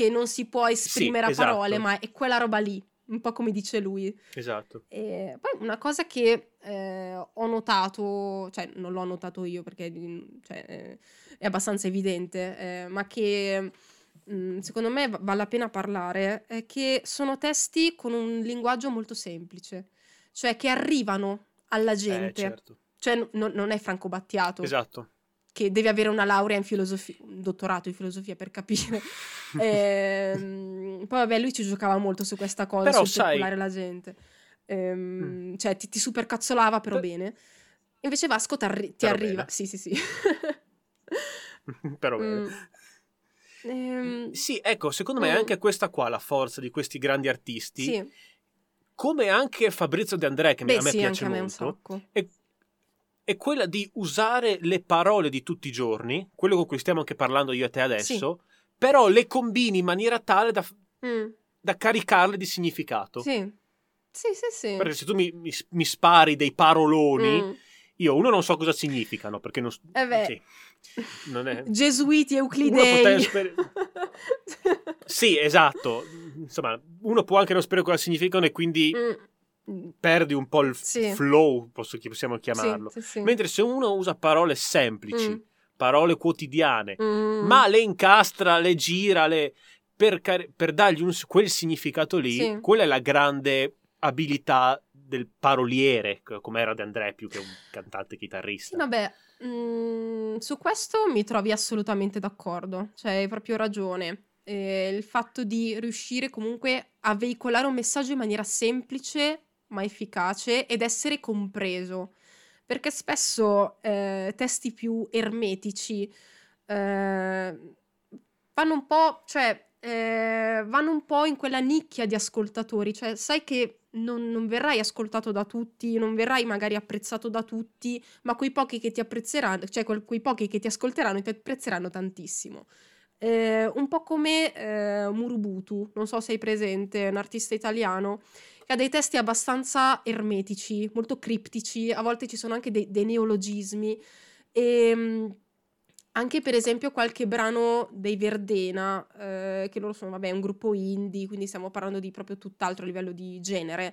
che non si può esprimere Sì, a parole, esatto. ma è quella roba lì, un po' come dice lui. Esatto. E poi una cosa che eh, ho notato, cioè non l'ho notato io perché mm, cioè, eh, è abbastanza evidente, eh, ma che mm, secondo me va- vale la pena parlare, è che sono testi con un linguaggio molto semplice, cioè che arrivano alla Eh, gente. certo. Cioè n- non- non è Franco Battiato Esatto. Che deve avere una laurea in filosofia, un dottorato in filosofia per capire. [LAUGHS] Ehm, poi vabbè, lui ci giocava molto su questa cosa, Però sul sai- la gente. Ehm, Cioè ti, ti supercazzolava però Beh- bene. Invece Vasco t'arri- ti Però arriva. bene. Sì, sì, sì. [LAUGHS] Però bene. Mm. Ehm, Sì, ecco, secondo me è Mm. anche questa qua la forza di questi grandi artisti, sì. come anche Fabrizio De André, che Beh, a me sì, piace anche a me un molto, sacco. è, è quella di usare le parole di tutti i giorni, quello con cui stiamo anche parlando io e te adesso, però le combini in maniera tale da, Mm, da caricarle di significato. Sì. Sì, sì, sì. Perché se tu mi, mi- mi spari dei paroloni, Mm. io uno non so cosa significano, perché non, Eh beh. sì, non è... [LAUGHS] Gesuiti euclidei. sper- [LAUGHS] Sì, esatto. Insomma, uno può anche non sapere cosa significano e quindi Mm. Perdi un po' il Sì. flow, posso- possiamo chiamarlo. Sì, sì. Mentre se uno usa parole semplici, Mm. parole quotidiane, Mm. ma le incastra, le gira, le... Per, car- per dargli un- quel significato lì, quella è la grande abilità del paroliere, come era De André più che un cantante chitarrista. Vabbè, mm, su questo mi trovi assolutamente d'accordo, cioè hai proprio ragione. Eh, il fatto di riuscire comunque a veicolare un messaggio in maniera semplice ma efficace ed essere compreso, perché spesso eh, testi più ermetici eh, vanno un po', cioè eh, vanno un po' in quella nicchia di ascoltatori, cioè sai che non, non verrai ascoltato da tutti, non verrai magari apprezzato da tutti, ma quei pochi che ti apprezzeranno, cioè quei pochi che ti ascolteranno ti apprezzeranno tantissimo. Eh, un po' come eh, Murubutu, non so se hai presente, un artista italiano che ha dei testi abbastanza ermetici, molto criptici, a volte ci sono anche dei, dei neologismi e mh, anche per esempio qualche brano dei Verdena, eh, che loro sono vabbè un gruppo indie, quindi stiamo parlando di proprio tutt'altro livello di genere.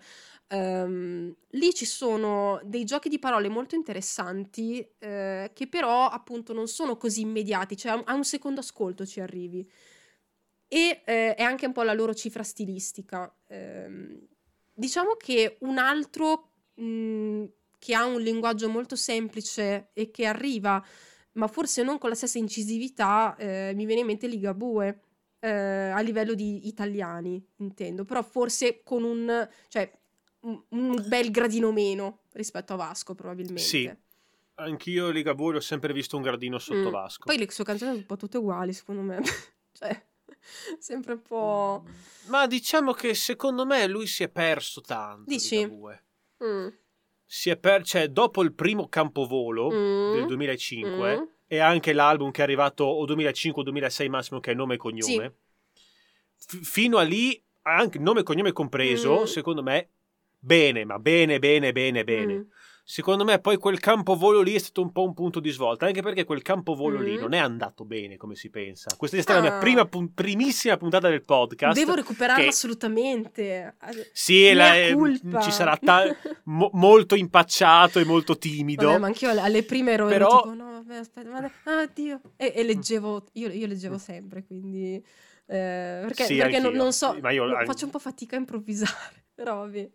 Ehm, lì ci sono dei giochi di parole molto interessanti eh, che però appunto non sono così immediati, cioè a un- secondo ascolto ci arrivi. E eh, è anche un po' la loro cifra stilistica. Ehm, diciamo che un altro mh, che ha un linguaggio molto semplice e che arriva, ma forse non con la stessa incisività, eh, mi viene in mente Ligabue. eh, a livello di italiani, intendo, però forse con un, cioè, un, un bel gradino meno rispetto a Vasco, probabilmente. Sì, Anch'io Ligabue ho sempre visto un gradino sotto Mm. Vasco. Poi le sue canzoni sono un po' tutte uguali, secondo me. [LAUGHS] cioè, [LAUGHS] sempre un po'. Ma diciamo che secondo me lui si è perso tanto. Dici? Ligabue. Mm. Si è per... cioè, dopo il primo campovolo Mm. del 2005 Mm. e anche l'album che è arrivato o 2005 o 2006 massimo che è nome e cognome, f- fino a lì, anche nome e cognome compreso, Mm. secondo me, bene, ma bene, bene, bene, bene. Secondo me poi quel campovolo lì è stato un po' un punto di svolta, anche perché quel campovolo lì Mm. non è andato bene come si pensa. Questa è stata la mia Ah. prima pun- primissima puntata del podcast. Devo recuperarla che- assolutamente. Sì, la- eh, ci sarà ta- [LAUGHS] mo- molto impacciato e molto timido. Vabbè, ma anch'io alle- prime ero, ero Però- tipo, no, vabbè, aspetta, ma ah, Dio. E, e leggevo, io, io leggevo sempre, quindi... eh, perché Sì, perché non, non so, io- faccio un po' fatica a improvvisare, [LAUGHS] però vabbè.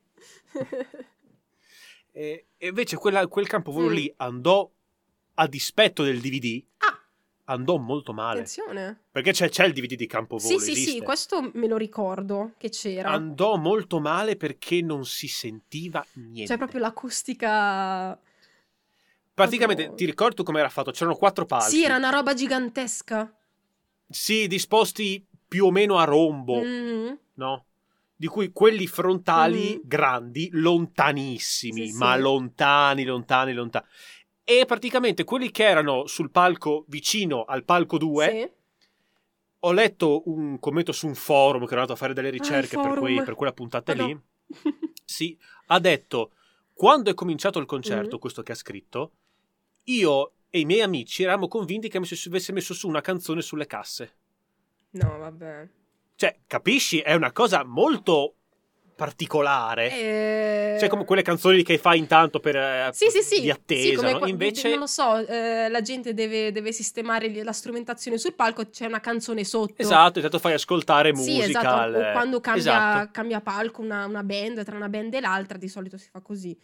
[LAUGHS] E, e invece quella- quel campovolo Mm. lì andò a dispetto del DVD. Ah. andò molto male. Attenzione. Perché c'è, c'è il DVD di Campovolo, Sì, sì, sì, esiste. questo me lo ricordo che c'era. Andò molto male perché non si sentiva niente. Cioè, proprio l'acustica. Praticamente, proprio- ti ricordi tu come era fatto? C'erano quattro palchi. Sì, era una roba gigantesca. Sì, disposti più o meno a rombo, Mhm. no? Di cui quelli frontali Mhm. grandi, lontanissimi, Sì, ma sì. lontani, lontani, lontani. E praticamente quelli che erano sul palco vicino al palco 2, Sì. ho letto un commento su un forum che ero andato a fare delle ricerche per, forum. quei- per quella puntata Madò. lì. [LAUGHS] Sì, ha detto quando è cominciato il concerto, Mhm. questo che ha scritto, io e i miei amici eravamo convinti che avesse avesse messo su una canzone sulle casse. No, vabbè. Cioè, capisci? È una cosa molto particolare. Eh... Cioè, come quelle canzoni che fai intanto per eh, Sì, sì, sì. di attesa, Sì, no? Invece, Non lo so, eh, la gente deve, deve sistemare la strumentazione sul palco, c'è una canzone sotto. esatto, intanto fai ascoltare musica. esatto. O quando cambia, Esatto. cambia palco una, una band, tra una band e l'altra, di solito si fa così.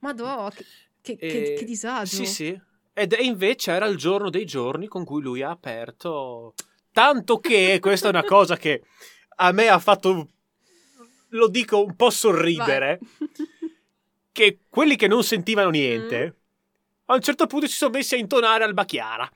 Madò, che, che- che- E- che disagio. Sì, sì. Ed e invece era il giorno dei giorni con cui lui ha aperto. Tanto che questa è una cosa che a me ha fatto, lo dico, un po' sorridere. Vai. Che quelli che non sentivano Mm. niente, a un certo punto si sono messi a intonare al Bacchiara.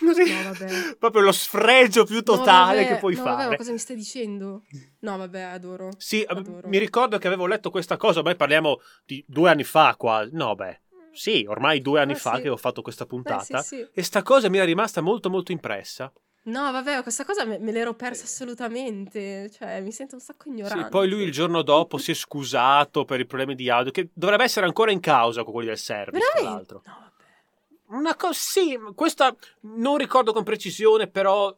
No, vabbè. Proprio lo sfregio più totale No, vabbè, che puoi no, vabbè, fare. ma cosa mi stai dicendo? No, vabbè, adoro. Sì, Adoro. mi ricordo che avevo letto questa cosa, beh, parliamo di due anni fa quasi. No, beh, sì, ormai due anni Eh, fa sì. che ho fatto questa puntata. sì, sì. E sta cosa mi era rimasta molto molto impressa. No, vabbè, questa cosa me, me l'ero persa assolutamente. Cioè, mi sento un sacco ignorante. Sì, poi lui il giorno dopo si è scusato per i problemi di audio, che dovrebbe essere ancora in causa con quelli del service, tra Veramente? l'altro. No, vabbè. Una cosa, sì, questa non ricordo con precisione, però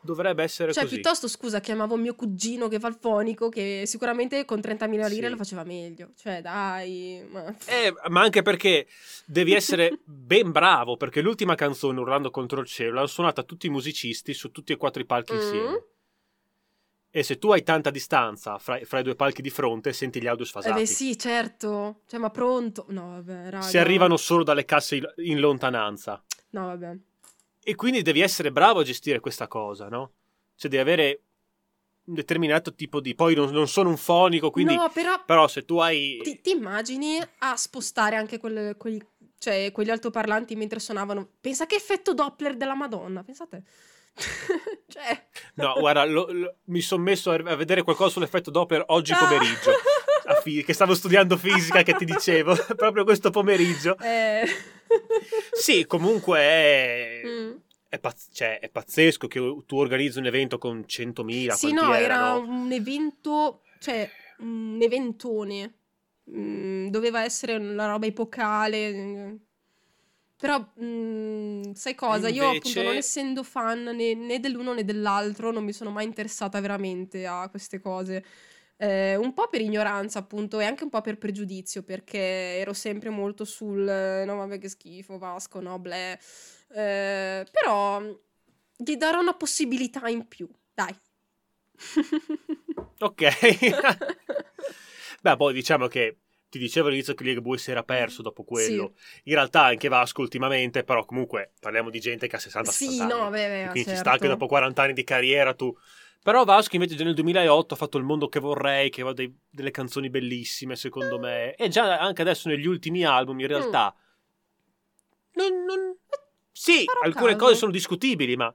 dovrebbe essere Cioè, così. piuttosto, scusa, chiamavo mio cugino che fa il fonico, che sicuramente con 30.000 lire Sì. lo faceva meglio. Cioè, dai. Ma... Eh, ma anche perché devi essere ben bravo, perché l'ultima canzone, Urlando contro il cielo, l'hanno suonata tutti i musicisti su tutti e quattro i palchi Mm. insieme. E se tu hai tanta distanza fra, fra i due palchi di fronte, senti gli audio Eh sfasati. beh, sì, certo. Cioè, ma pronto? No, vabbè, raga. Si arrivano solo dalle casse in lontananza. No, vabbè. E quindi devi essere bravo a gestire questa cosa, no? Cioè devi avere un determinato tipo di... Poi non, non sono un fonico, quindi... No, però Però se tu hai... ti, ti immagini a spostare anche quelle- quegli, cioè, quegli altoparlanti mentre suonavano? Pensa che effetto Doppler della Madonna, pensate. [LAUGHS] cioè... No, guarda, lo- lo- mi sono messo a, a vedere qualcosa sull'effetto Doppler oggi pomeriggio. [LAUGHS] fi- che stavo studiando fisica, che ti dicevo, [LAUGHS] proprio questo pomeriggio. Eh. [LAUGHS] Sì, comunque è... Mm. È, pazz- cioè, è pazzesco che tu organizzi un evento con 100.000. Sì, no, era erano? un evento, cioè un eventone. Mm, doveva essere una roba epocale. Però, mm, sai cosa? Io, appunto, Invece- non essendo fan né, né dell'uno né dell'altro, non mi sono mai interessata veramente a queste cose. Eh, un po' per ignoranza, appunto, e anche un po' per pregiudizio, perché ero sempre molto sul eh, no, vabbè, che schifo, Vasco, no, bleh. Eh, però gli darò una possibilità in più, dai. [LAUGHS] Ok. [LAUGHS] Beh, poi diciamo che ti dicevo all'inizio che Ligabue si era perso dopo quello. In realtà anche Vasco ultimamente, però comunque parliamo di gente che ha 60 sì, 70 anni. no, beh, beh, Quindi ci certo. sta che dopo 40 anni di carriera tu... Però Vasco invece già nel 2008 ha fatto Il mondo che vorrei, che aveva dei- delle canzoni bellissime secondo me. E già anche adesso negli ultimi album in realtà... Non, non- Sì, Mm. Farò alcune caso. cose sono discutibili, ma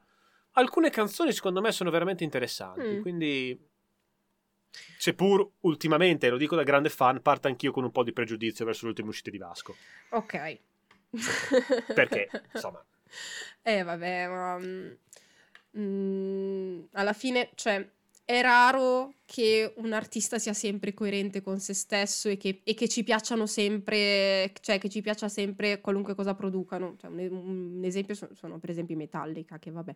alcune canzoni secondo me sono veramente interessanti. Mm. Quindi... Seppur ultimamente, lo dico da grande fan, parto anch'io con un po' di pregiudizio verso le ultime uscite di Vasco. Ok. Perché, [LAUGHS] insomma... Eh, vabbè, ma... mm, mm, alla fine, cioè, è raro che un artista sia sempre coerente con se stesso e che, e che ci piacciono sempre, cioè che ci piaccia sempre qualunque cosa producano. Cioè, un, un esempio sono, sono, per esempio i Metallica, che vabbè.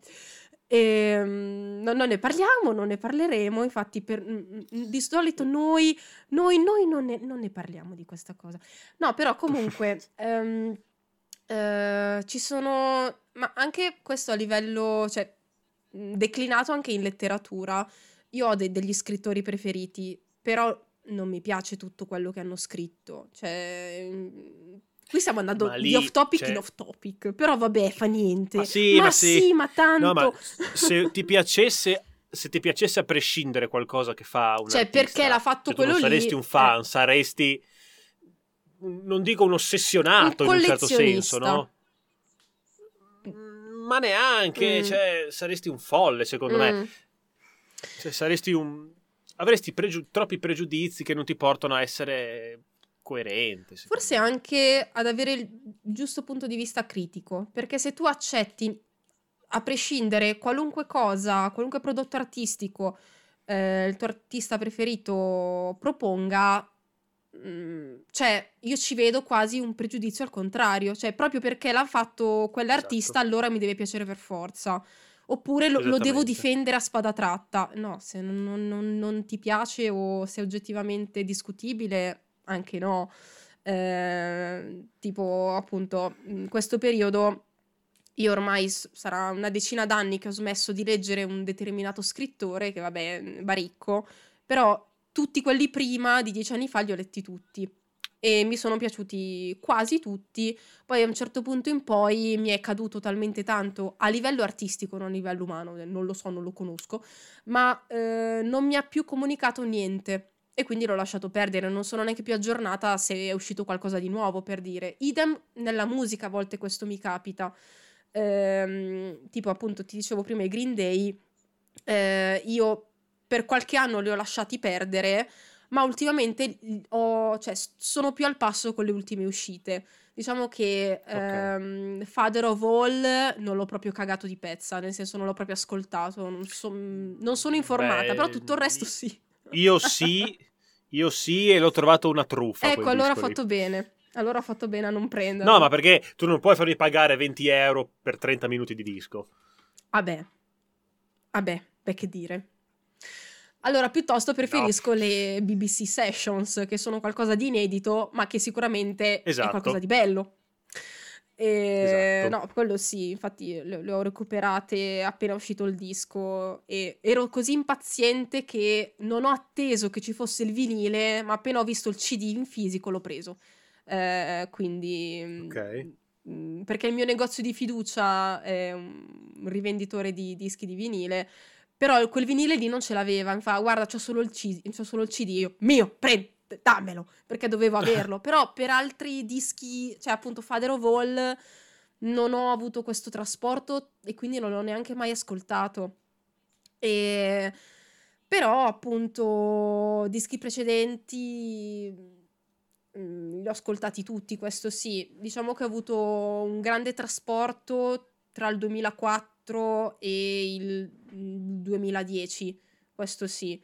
E, mm, no- non ne parliamo, non ne parleremo, infatti per, mm, mm, di solito noi, noi, noi non, ne, non ne parliamo di questa cosa. No, però comunque... [LAUGHS] ehm, eh, ci sono, ma anche questo a livello, cioè, mh, declinato anche in letteratura. Io ho de- degli scrittori preferiti, però non mi piace tutto quello che hanno scritto. Cioè, Qui stiamo andando Ma lì, di off topic cioè- in off topic, però vabbè, fa niente. Ma sì, ma sì. ma tanto. No, ma se ti piacesse, se ti piacesse a prescindere qualcosa che fa un Cioè, artista, perché l'ha fatto cioè, quello non lì, saresti un fan, eh. saresti non dico un ossessionato Un in un certo senso, no? Ma neanche, Mm. cioè, saresti un folle, secondo me. Mm. Cioè, saresti un avresti pregiu- troppi pregiudizi che non ti portano a essere coerente. Forse me. anche ad avere il giusto punto di vista critico, perché se tu accetti, a prescindere, qualunque cosa, qualunque prodotto artistico eh, il tuo artista preferito proponga, cioè io ci vedo quasi un pregiudizio al contrario, cioè proprio perché l'ha fatto quell'artista Esatto. allora mi deve piacere per forza. Oppure lo, lo devo difendere a spada tratta. No, se non, non- non- ti piace o se è oggettivamente discutibile, anche no. Eh, tipo, appunto, in questo periodo io ormai sarà una decina d'anni che ho smesso di leggere un determinato scrittore, che vabbè, Baricco, però tutti quelli prima di dieci anni fa li ho letti tutti e mi sono piaciuti quasi tutti. Poi a un certo punto in poi mi è caduto talmente tanto a livello artistico, non a livello umano, eh, non lo so, non lo conosco, ma eh, non mi ha più comunicato niente. E quindi l'ho lasciato perdere, non sono neanche più aggiornata se è uscito qualcosa di nuovo per dire. Idem nella musica, a volte questo mi capita. Ehm, tipo, appunto, ti dicevo prima i Green Day. eh, io per qualche anno li ho lasciati perdere, ma ultimamente ho- cioè, sono più al passo con le ultime uscite. Diciamo che ehm, Father of All non l'ho proprio cagato di pezza, nel senso non l'ho proprio ascoltato, non, so- non sono informata, Beh, però tutto il resto sì. Io sì, io sì e l'ho trovato una truffa. Ecco, allora ha fatto bene. Allora ha fatto bene a non prenderlo. No, ma perché tu non puoi farmi pagare 20 euro per 30 minuti di disco? Vabbè. Vabbè, beh, che dire. Allora, piuttosto preferisco le BBC Sessions, che sono qualcosa di inedito, ma che sicuramente è Esatto. qualcosa di bello. E, Esatto. No, quello sì, infatti le, le ho recuperate appena uscito il disco e ero così impaziente che non ho atteso che ci fosse il vinile, ma appena ho visto il CD in fisico l'ho preso. Eh, quindi... mm, Ok. mm, Perché il mio negozio di fiducia è un rivenditore di dischi di vinile, però quel vinile lì non ce l'aveva. Mi fa, guarda, c'ho solo il CD, c'ho solo il CD. Io, mio, prendi, dammelo, perché dovevo averlo. [LAUGHS] però per altri dischi, cioè appunto Father of All, non ho avuto questo trasporto e quindi non l'ho neanche mai ascoltato. E... Però appunto dischi precedenti mm, li ho ascoltati tutti, questo sì. Diciamo che ho avuto un grande trasporto tra il 2004 e il 2010, questo sì.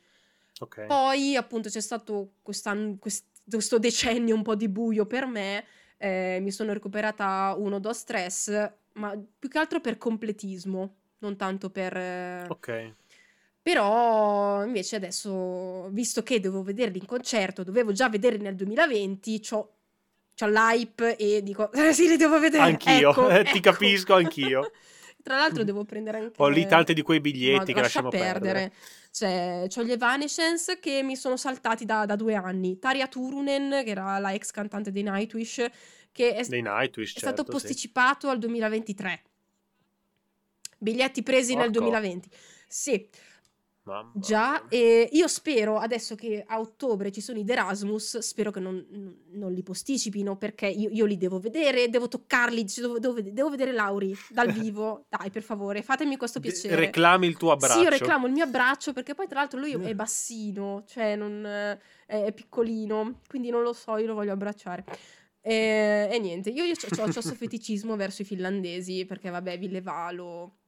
Ok. Poi appunto c'è stato questo decennio un po' di buio per me, eh, mi sono recuperata uno do stress, ma più che altro per completismo, non tanto per... eh, Ok. però invece adesso, visto che dovevo vederli in concerto, dovevo già vederli nel 2020, c'ho, c'ho l'hype e dico, [LAUGHS] sì, li devo vedere. Anch'io, ecco, eh, [LAUGHS] ti ecco. capisco anch'io. [LAUGHS] Tra l'altro devo prendere anche... Ho lì tanti di quei biglietti che lascia lasciamo perdere. Cioè, c'ho gli Evanescence che mi sono saltati da, da due anni. Taria Turunen, che era la ex cantante dei Nightwish, che è, Dei Nightwish, è certo, stato sì. posticipato al 2023. Biglietti presi nel Porco. 2020. Sì, Mamma Già, e io spero adesso che a ottobre ci sono i Erasmus, spero che non, non- li posticipino perché io, io li devo vedere, devo toccarli, devo, devo devo vedere Lauri dal [LAUGHS] vivo. Dai, per favore, fatemi questo De- piacere. Reclami il tuo abbraccio. Sì, io reclamo il mio abbraccio perché poi tra l'altro lui è bassino, cioè non, eh, è, è piccolino, quindi non lo so, io lo voglio abbracciare. E, e niente, io, io ho questo [LAUGHS] feticismo verso i finlandesi perché vabbè, Villevalo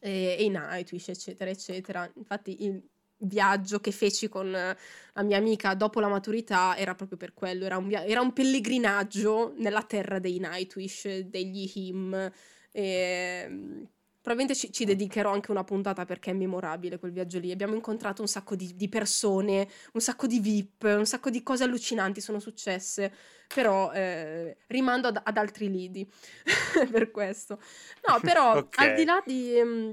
e, e i Nightwish, eccetera, eccetera. Infatti il viaggio che feci con eh, la mia amica dopo la maturità era proprio per quello, era un, via- era un pellegrinaggio nella terra dei Nightwish, degli Him. E, mm, probabilmente ci, ci dedicherò anche una puntata perché è memorabile quel viaggio lì. Abbiamo incontrato un sacco di, di persone, un sacco di VIP, un sacco di cose allucinanti sono successe, però eh, rimando ad, ad altri lidi [LAUGHS] per questo. No, però [LAUGHS] Ok. al di là di... mm,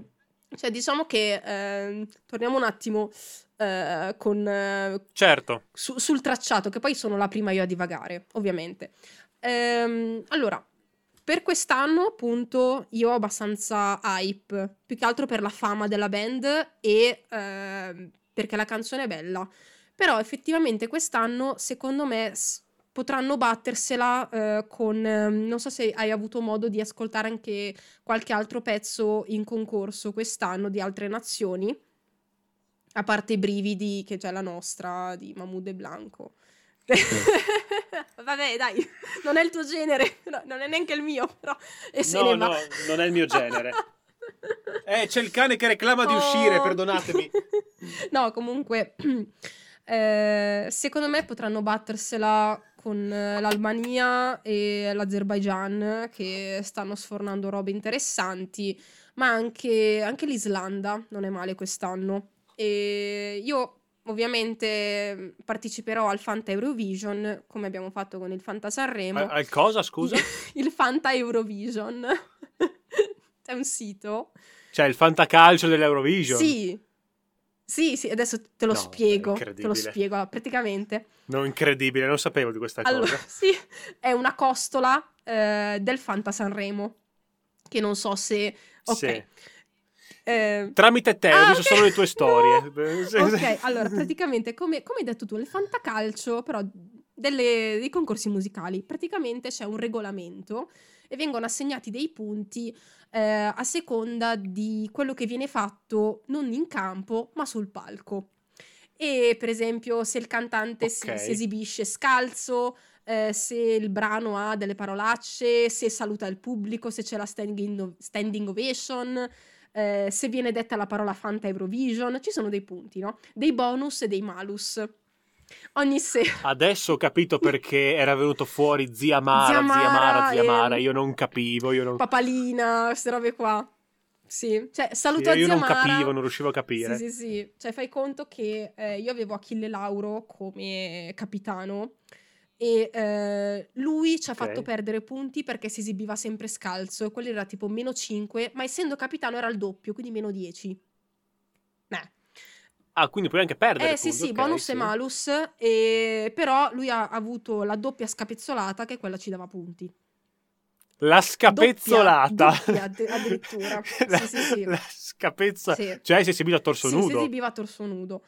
cioè, diciamo che ehm, torniamo un attimo eh, con, eh, Certo. su- sul tracciato, che poi sono la prima io a divagare, ovviamente. Ehm, allora, per quest'anno, appunto, io ho abbastanza hype, più che altro per la fama della band e ehm, perché la canzone è bella. Però effettivamente quest'anno, secondo me, s- potranno battersela eh, con... ehm, non so se hai avuto modo di ascoltare anche qualche altro pezzo in concorso quest'anno di altre nazioni, a parte i brividi che c'è la nostra di Mahmoud e Blanco. [LAUGHS] Vabbè, dai, non è il tuo genere, no, non è neanche il mio, però e se No, no, non è il mio genere. [LAUGHS] Eh, c'è il cane che reclama di uscire, Oh. perdonatemi. [LAUGHS] no, comunque, [CLEARS THROAT] eh, secondo me potranno battersela con eh, l'Albania e l'Azerbaijan che stanno sfornando robe interessanti, ma anche, anche l'Islanda non è male quest'anno. E io ovviamente parteciperò al Fanta Eurovision, come abbiamo fatto con il Fanta Sanremo. Al al cosa, scusa? il [LAUGHS] Fanta Eurovision. [LAUGHS] È un sito. Cioè, il fantacalcio dell'Eurovision. Sì. Sì, sì, adesso te lo No, spiego. Te lo spiego. Allora, praticamente, No, incredibile, non sapevo di questa allora, cosa. [LAUGHS] sì, è una costola eh, del Fanta Sanremo. Che non so se. Ok. Sì. Eh, Tramite te, ho Ah, visto ok. solo le tue storie. [LAUGHS] No! [LAUGHS] Ok, allora praticamente come, come hai detto tu, il fantacalcio, però delle- dei concorsi musicali, praticamente c'è un regolamento e vengono assegnati dei punti eh, a seconda di quello che viene fatto non in campo ma sul palco. E per esempio se il cantante si, Ok. si esibisce scalzo, eh, se il brano ha delle parolacce, se saluta il pubblico, se c'è la standing, standing ovation, eh, se viene detta la parola Fanta Eurovision, ci sono dei punti, no? Dei bonus e dei malus. Ogni sera. [LAUGHS] Adesso ho capito perché era venuto fuori zia Mara, Zia zia Mara Mara, zia Mara. Io non capivo, io non, Papalina, queste robe qua. Sì, cioè saluto sì, io non Mara. capivo, non riuscivo a capire. Sì, sì, sì. Cioè fai conto che eh, io avevo Achille Lauro come capitano e eh, lui ci ha Ok. fatto perdere punti perché si esibiva sempre scalzo e quello era tipo meno 5, ma essendo capitano era il doppio, quindi meno 10. Beh. Ah, quindi puoi anche perdere. Eh sì, punti, sì, ok, bonus sì. e malus, e... però lui ha avuto la doppia scapezzolata che quella ci dava punti. La scapezzolata. Doppia, addi- [LAUGHS] addirittura. la, Sì, sì, sì. la scapezza. Sì. Cioè, si è esibito a torso Sì, nudo. si esibiva a torso nudo.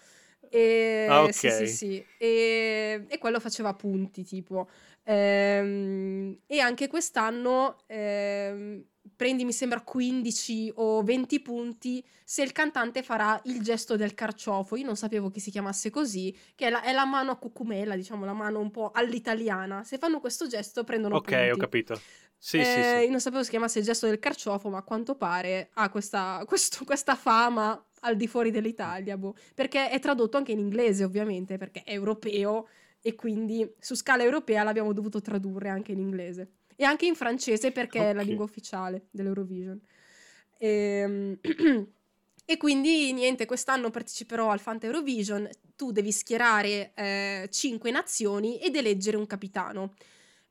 E, Ah, ok. Sì, sì, sì. E, e quello faceva punti, tipo. Ehm, e anche quest'anno ehm, prendi, mi sembra, 15 o 20 punti se il cantante farà il gesto del carciofo. Io non sapevo che si chiamasse così, che è la, è la mano a cucumella, diciamo, la mano un po' all'italiana. Se fanno questo gesto prendono Ok, punti. ho capito. Sì, sì, Eh, sì. Io non sapevo si chiamasse il gesto del carciofo, ma a quanto pare ha questa, [LAUGHS] questo- questa fama al di fuori dell'Italia, boh. perché è tradotto anche in inglese, ovviamente, perché è europeo e quindi su scala europea l'abbiamo dovuto tradurre anche in inglese. E anche in francese perché è la lingua ufficiale dell'Eurovision. Ehm, [CLEARS THROAT] E quindi niente, quest'anno parteciperò al Fanta Eurovision. Tu devi schierare 5 nazioni ed eleggere un capitano.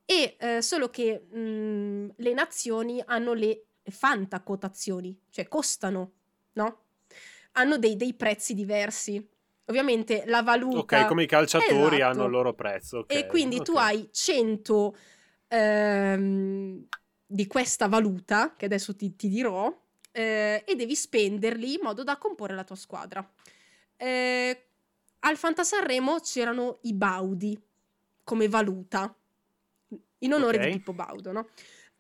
E eh, solo che mh, le nazioni hanno le Fanta quotazioni, cioè costano, no? Hanno dei, dei prezzi diversi. Ovviamente la valuta. Ok, come i calciatori Esatto. hanno il loro prezzo. ok, E quindi tu ok. hai 100 ehm, di questa valuta, che adesso ti, ti dirò, eh, e devi spenderli in modo da comporre la tua squadra. Eh, al Fanta Sanremo c'erano i baudi come valuta, in onore Ok. di Pippo Baudo, no?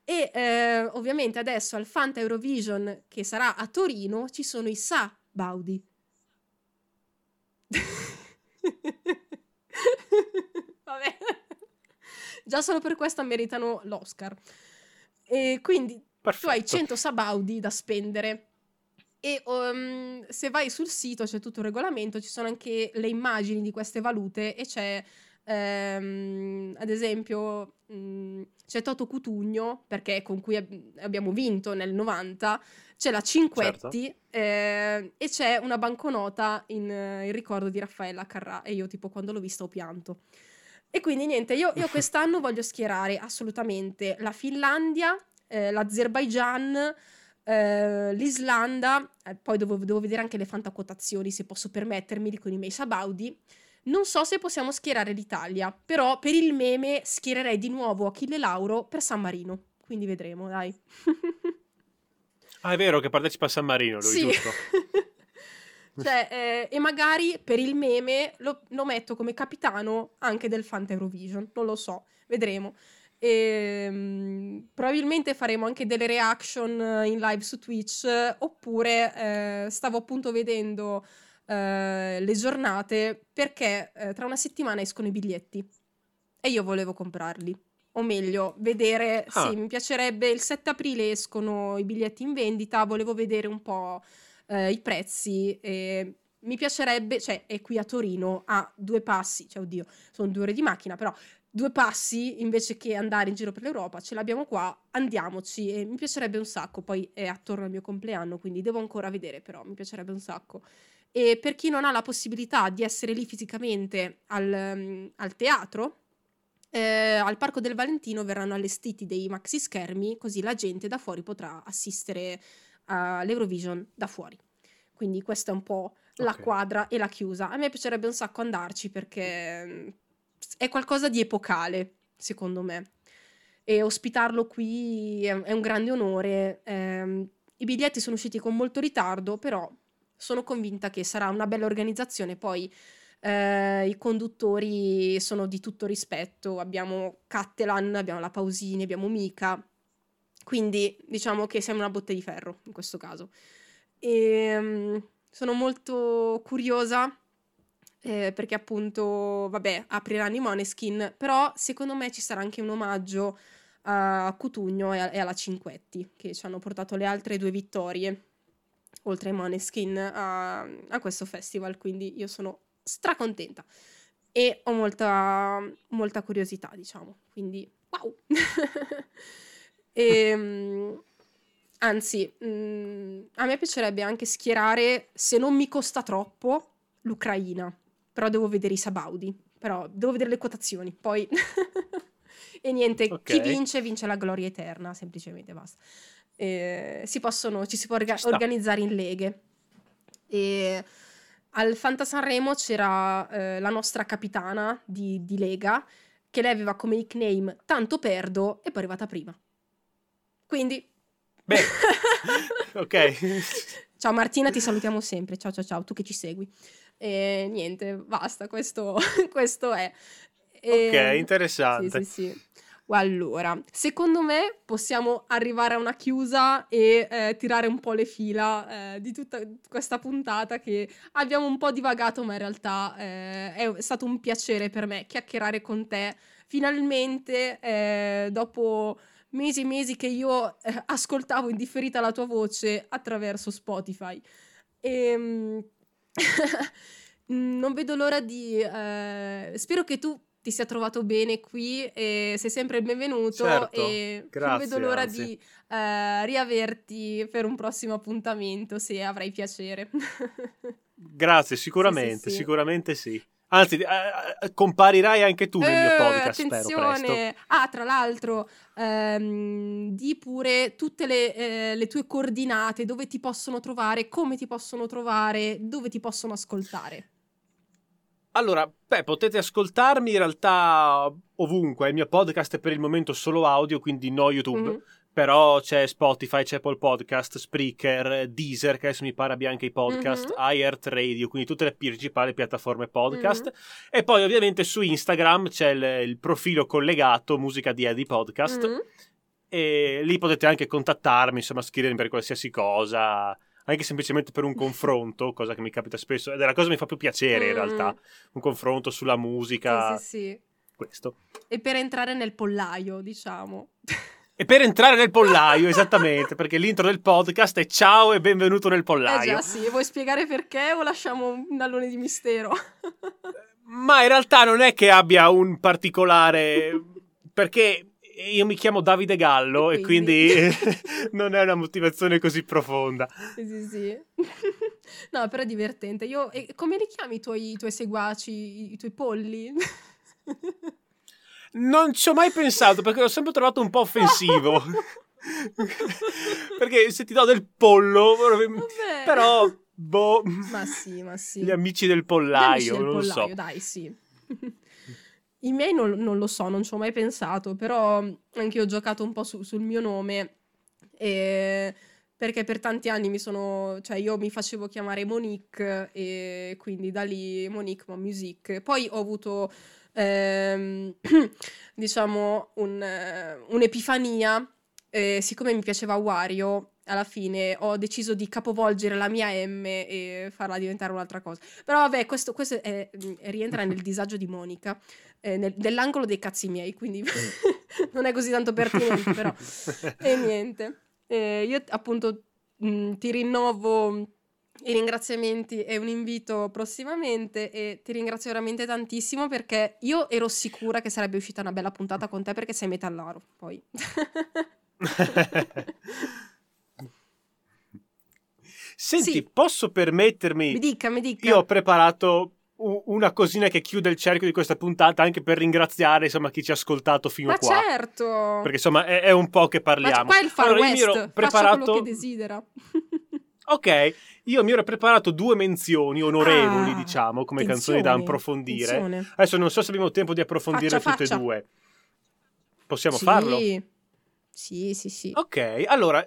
E eh, ovviamente adesso al Fanta Eurovision, che sarà a Torino, ci sono i Sa Baudi. [LAUGHS] Vabbè. Già solo per questo meritano l'Oscar. E quindi tu hai Perfetto. 100 sabaudi da spendere. E um, se vai sul sito c'è tutto il regolamento, ci sono anche le immagini di queste valute e c'è ehm, ad esempio mh, c'è Toto Cutugno perché con cui ab- abbiamo vinto nel 90 c'è la Cinquetti eh, e c'è una banconota in, eh, in ricordo di Raffaella Carrà e io tipo quando l'ho vista ho pianto e quindi niente io, io [LAUGHS] quest'anno voglio schierare assolutamente la Finlandia eh, l'Azerbaigian eh, l'Islanda, eh, poi devo, devo vedere anche le fantaquotazioni se posso permettermi con i miei sabaudi, Non so se possiamo schierare l'Italia, però per il meme schiererei di nuovo Achille Lauro per San Marino. Quindi vedremo, dai. [LAUGHS] ah, è vero che partecipa a San Marino, lui, sì. giusto? [LAUGHS] cioè, eh, e magari per il meme lo, lo, metto come capitano anche del Fanta Eurovision. Non lo so, vedremo. E, mh, probabilmente faremo anche delle reaction in live su Twitch. Oppure eh, stavo appunto vedendo eh, le giornate perché eh, tra una settimana escono i biglietti e io volevo comprarli. O meglio, vedere, ah. sì, mi piacerebbe, il 7 aprile escono i biglietti in vendita, volevo vedere un po' eh, i prezzi e mi piacerebbe, cioè è qui a Torino, a due passi, cioè oddio, sono due ore di macchina, però due passi invece che andare in giro per l'Europa, ce l'abbiamo qua, andiamoci e mi piacerebbe un sacco, poi è attorno al mio compleanno, quindi devo ancora vedere, però mi piacerebbe un sacco. E per chi non ha la possibilità di essere lì fisicamente al, um, al teatro, eh, al Parco del Valentino verranno allestiti dei maxi schermi, così la gente da fuori potrà assistere all'Eurovision da fuori. Quindi questa è un po' la okay. quadra e la chiusa. A me piacerebbe un sacco andarci perché mm, è qualcosa di epocale, secondo me. E ospitarlo qui è, è un grande onore. Eh, I biglietti sono usciti con molto ritardo, però sono convinta che sarà una bella organizzazione. Poi eh, i conduttori sono di tutto rispetto. Abbiamo Cattelan, abbiamo la Pausini, abbiamo Mika. Quindi diciamo che siamo una botte di ferro in questo caso. E um, sono molto curiosa eh, perché appunto, vabbè, apriranno i Moneskin, però secondo me ci sarà anche un omaggio a Cutugno e, e alla Cinquetti che ci hanno portato le altre due vittorie oltre ai Moneskin a, a questo festival, quindi io sono stracontenta e ho molta, molta curiosità, diciamo, quindi wow! e, [LAUGHS] ehm, anzi, mh, mm, a me piacerebbe anche schierare, se non mi costa troppo, l'Ucraina, però devo vedere i Sabaudi, però devo vedere le quotazioni, poi... [LAUGHS] e niente, okay. chi vince vince la gloria eterna, semplicemente basta eh, si possono, ci si può orga- organizzare in leghe. E al Fanta Sanremo c'era eh, la nostra capitana di, di, Lega, che lei aveva come nickname Tanto perdo e poi è arrivata prima. Quindi... Beh, [LAUGHS] ok. Ciao Martina, ti salutiamo sempre. Ciao ciao ciao, tu che ci segui. E niente, basta, questo, [LAUGHS] questo è. E... Ok, interessante. Sì, sì, sì. Allora, secondo me possiamo arrivare a una chiusa e eh, tirare un po' le fila eh, di tutta questa puntata che abbiamo un po' divagato, ma in realtà eh, è stato un piacere per me chiacchierare con te. Finalmente, eh, dopo mesi e mesi che io eh, ascoltavo indifferita la tua voce attraverso Spotify. E, ehm, [LAUGHS] non vedo l'ora di... Eh, spero che tu ti sia trovato bene qui e sei sempre il benvenuto certo, e grazie, non vedo l'ora anzi. di uh, riaverti per un prossimo appuntamento se avrai piacere. [LAUGHS] grazie, sicuramente, sì, sì, sì. sicuramente sì. Anzi, uh, comparirai anche tu nel mio podcast, attenzione. spero presto. Ah, tra l'altro, um, di pure tutte le, eh, le, tue coordinate, dove ti possono trovare, come ti possono trovare, dove ti possono ascoltare. Allora, beh, potete ascoltarmi in realtà ovunque. Il mio podcast è per il momento solo audio, quindi no YouTube. Mm-hmm. Però c'è Spotify, c'è Apple Podcast, Spreaker, Deezer, che adesso mi pare abbia anche i podcast, mm-hmm. iHeart Radio, quindi tutte le principali piattaforme podcast. Mm-hmm. E poi ovviamente su Instagram c'è il, il profilo collegato Musica di Eddie Podcast. Mm-hmm. E lì potete anche contattarmi, insomma, scrivermi per qualsiasi cosa anche semplicemente per un confronto, cosa che mi capita spesso, ed è la cosa che mi fa più piacere mm. in realtà, un confronto sulla musica. Sì, sì, sì. Questo. E per entrare nel pollaio, diciamo. E per entrare nel pollaio, [LAUGHS] esattamente, perché l'intro del podcast è ciao e benvenuto nel pollaio. Eh già, sì, vuoi spiegare perché o lasciamo un allone di mistero? Ma in realtà non è che abbia un particolare... [LAUGHS] perché io mi chiamo Davide Gallo e quindi, e quindi [LAUGHS] non è una motivazione così profonda. Sì, sì. [LAUGHS] No, però è divertente. Io, come li chiami i tuoi, i tuoi seguaci, i tuoi polli? [LAUGHS] Non ci ho mai pensato perché l'ho sempre trovato un po' offensivo. perché se ti do del pollo, Vabbè. però Boh. Ma sì, ma sì. Gli amici del pollaio, amici del non pollaio, so. dai, sì. I miei non, non lo so, non ci ho mai pensato, però anche io ho giocato un po' su- sul mio nome e- perché per tanti anni mi sono, cioè io mi facevo chiamare Monique e quindi da lì Monique Mon Music. Poi ho avuto, ehm, [CLEARS THROAT] diciamo, un, eh, un'epifania, e siccome mi piaceva Wario, alla fine ho deciso di capovolgere la mia M e farla diventare un'altra cosa. Però vabbè, questo, questo è- rientra nel disagio di Monica, eh, nel- nell'angolo dei cazzi miei, quindi [LAUGHS] non è così tanto pertinente, però. [LAUGHS] E niente. Eh, io appunto mh, ti rinnovo i ringraziamenti e un invito prossimamente e ti ringrazio veramente tantissimo perché io ero sicura che sarebbe uscita una bella puntata con te perché sei metallaro, poi. [LAUGHS] Senti, Sì. posso permettermi? mi dica, mi dica. Io ho preparato una cosina che chiude il cerchio di questa puntata anche per ringraziare insomma chi ci ha ascoltato fino Ma a qua. certo! Perché insomma è, è un po' che Ma parliamo. qua è il Far Allora, io West, mi ero faccia preparato quello che desidera. [LAUGHS] Ok, io mi ero preparato due menzioni onorevoli, Ah, diciamo, come canzoni da approfondire. attenzione. Adesso non so se abbiamo tempo di approfondirle Faccia, tutte e due. Possiamo Sì. farlo? Sì, sì, sì. Ok, allora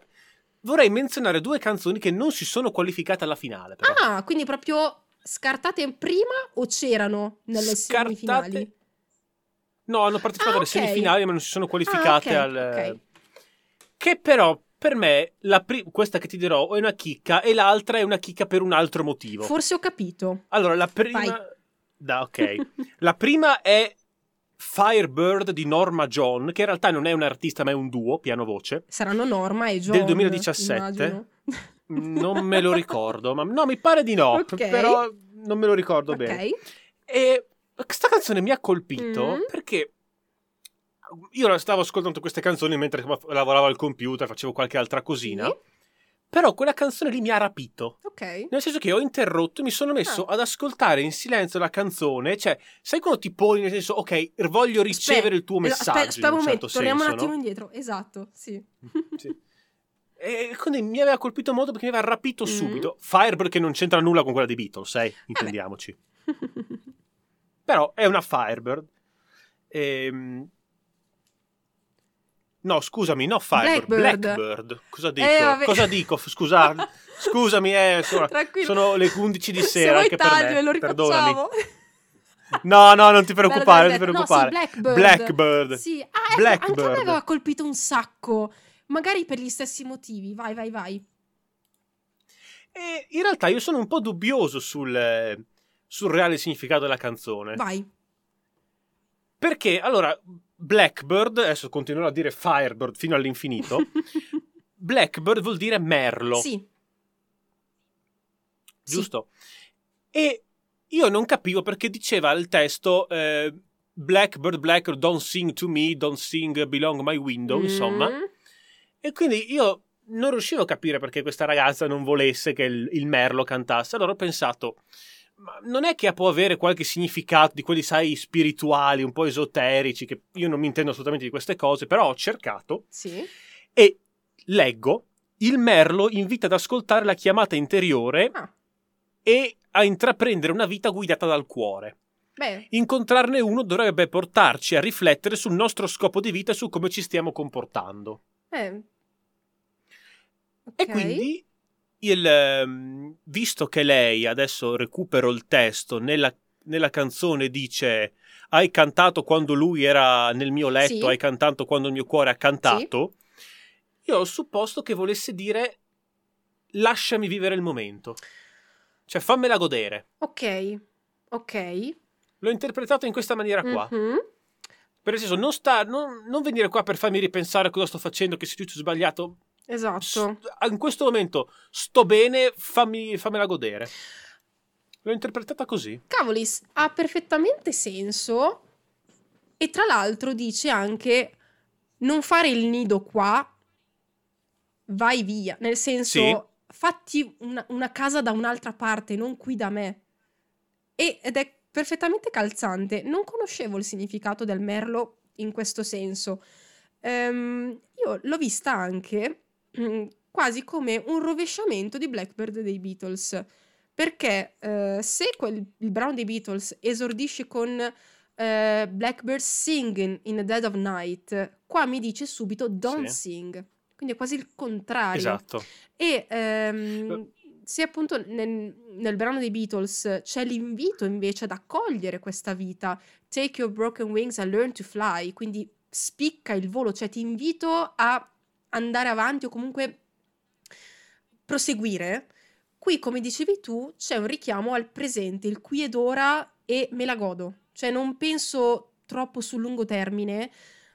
vorrei menzionare due canzoni che non si sono qualificate alla finale, però. Ah, quindi proprio scartate prima o c'erano nelle Scartate- semifinali? No, hanno partecipato Ah, alle ok. semifinali, ma non si sono qualificate Ah, ok, al. ok. Che però per me la pri- questa che ti dirò è una chicca e l'altra è una chicca per un altro motivo. Forse ho capito. Allora, la prima. Vai. Da, ok. [LAUGHS] La prima è Firebird di Norma John, che in realtà non è un artista, ma è un duo, piano-voce. Saranno Norma e John. 2017. [LAUGHS] Non me lo ricordo, ma no, mi pare di no. Ok. Però non me lo ricordo Ok. bene. E questa canzone mi ha colpito Mm. perché io stavo ascoltando queste canzoni mentre lavoravo al computer, facevo qualche altra cosina. Sì. Però quella canzone lì mi ha rapito. Ok. Nel senso che ho interrotto e mi sono messo Ah. ad ascoltare in silenzio la canzone. Cioè, sai quando ti poni nel senso, ok, voglio ricevere Aspetta, il tuo eh, messaggio. Aspetta, aspetta un un momento, certo torniamo senso, un attimo no? indietro. Esatto, sì. Sì. E quindi mi aveva colpito molto perché mi aveva rapito Mm. subito. Firebird che non c'entra nulla con quella di Beatles, eh, intendiamoci. [LAUGHS] Però è una Firebird. Ehm... No, scusami, no Firebird, Blackbird. Blackbird. Cosa dico? Eh, vabbè. Cosa dico? Scusa, [LAUGHS] scusami, eh, sono, sono le 11 di Se sera vuoi anche per taglio me. e lo Perdonami. rifacciamo. [LAUGHS] No, no, non ti preoccupare, non ti preoccupare. No, sì, Blackbird. Blackbird. Sì, ah, ecco, anche a Blackbird. me aveva colpito un sacco. Magari per gli stessi motivi. Vai, vai, vai. E in realtà io sono un po' dubbioso sul, sul reale significato della canzone. Vai. Perché, allora, Blackbird, adesso continuerò a dire Firebird fino all'infinito. [LAUGHS] Blackbird vuol dire merlo, Sì. giusto? E io non capivo perché diceva il testo eh, Blackbird, Blackbird, don't sing to me, don't sing belong my window, Mm. insomma. E quindi io non riuscivo a capire perché questa ragazza non volesse che il, il merlo cantasse. Allora ho pensato, ma non è che può avere qualche significato di quelli, sai, spirituali, un po' esoterici, che io non mi intendo assolutamente di queste cose, però ho cercato Sì. e leggo, il merlo invita ad ascoltare la chiamata interiore Ah. e a intraprendere una vita guidata dal cuore. Beh, Incontrarne uno dovrebbe portarci a riflettere sul nostro scopo di vita e su come ci stiamo comportando. Eh. E Ok. quindi, il, ehm, visto che lei, adesso recupero il testo, nella, nella canzone dice hai cantato quando lui era nel mio letto, Sì. hai cantato quando il mio cuore ha cantato, io ho supposto che volesse dire lasciami vivere il momento. Cioè fammela godere. Ok. Ok. L'ho interpretato in questa maniera qua. Mhm. Per senso, non, sta, non, non venire qua per farmi ripensare a cosa sto facendo, che se tutto è sbagliato. Esatto. S- in questo momento sto bene, fammi, fammela godere. L'ho interpretata così. Cavoli, s- ha perfettamente senso. E tra l'altro dice anche non fare il nido qua, vai via. Nel senso, Sì. fatti una, una casa da un'altra parte, non qui da me. E- ed è perfettamente calzante. Non conoscevo il significato del merlo in questo senso. Ehm, io l'ho vista anche mm, quasi come un rovesciamento di Blackbird dei Beatles. Perché eh, se quel, il brano dei Beatles esordisce con eh, Blackbird singing in the dead of night, qua mi dice subito don't Sì. sing. Quindi è quasi il contrario. Esatto. E ehm, se appunto nel, nel brano dei Beatles c'è l'invito invece ad accogliere questa vita, take your broken wings and learn to fly, quindi spicca il volo, cioè ti invito a andare avanti o comunque proseguire. Qui, come dicevi tu, c'è un richiamo al presente, il qui ed ora e me la godo. Cioè non penso troppo sul lungo termine,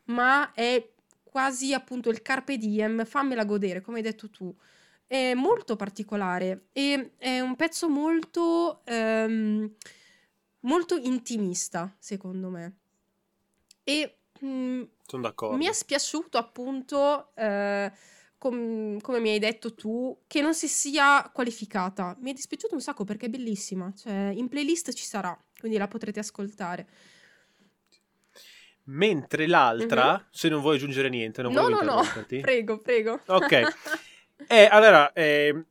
ma è quasi appunto il carpe diem, fammela godere, come hai detto tu. È molto particolare e è un pezzo molto, ehm, molto intimista, secondo me. E mm, Sono d'accordo. mi è spiaciuto appunto, eh, com- come mi hai detto tu, che non si sia qualificata. Mi è dispiaciuto un sacco perché è bellissima, cioè in playlist ci sarà, quindi la potrete ascoltare. Mentre l'altra, se non vuoi aggiungere niente, non no, volevo no, no, [LAUGHS] prego, prego. Ok. [LAUGHS] È allora eh,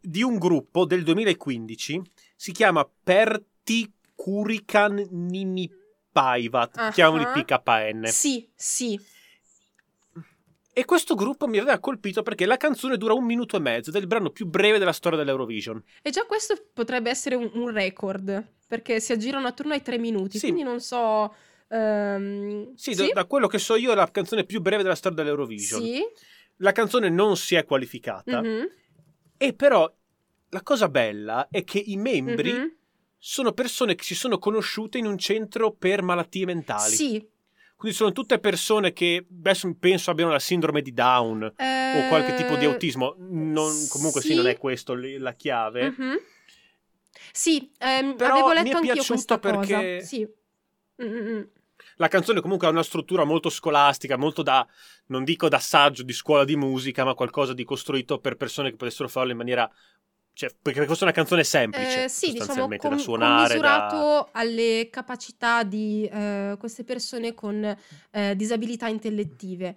di un gruppo del 2015 si chiama Perti Kurikan Ninipaivat, Ah, chiamali. PKN. Sì, sì, E questo gruppo mi aveva colpito perché la canzone dura un minuto e mezzo ed è il brano più breve della storia dell'Eurovision. e già questo potrebbe essere un, un record, perché si aggirano attorno ai tre minuti, Sì. quindi non so... ehm, Sì, da- da quello che so io è la canzone più breve della storia dell'Eurovision. Sì, La canzone non si è qualificata mhm, e però la cosa bella è che i membri mhm. sono persone che si sono conosciute in un centro per malattie mentali. Sì, Quindi sono tutte persone che adesso penso abbiano la sindrome di Down o qualche tipo di eh, autismo. Non- comunque sì. sì. non è questo la chiave. Mhm. Sì, ehm, Però avevo mi è letto piaciuto perché- cosa. Sì. Mm, mm, mm. La canzone comunque ha una struttura molto scolastica, molto da, non dico da saggio di scuola di musica, ma qualcosa di costruito per persone che potessero farlo in maniera... Cioè, perché questa è una canzone semplice, Eh, sì, diciamo sostanzialmente, com- da suonare. da- commisurato alle capacità di eh, queste persone con eh, disabilità intellettive.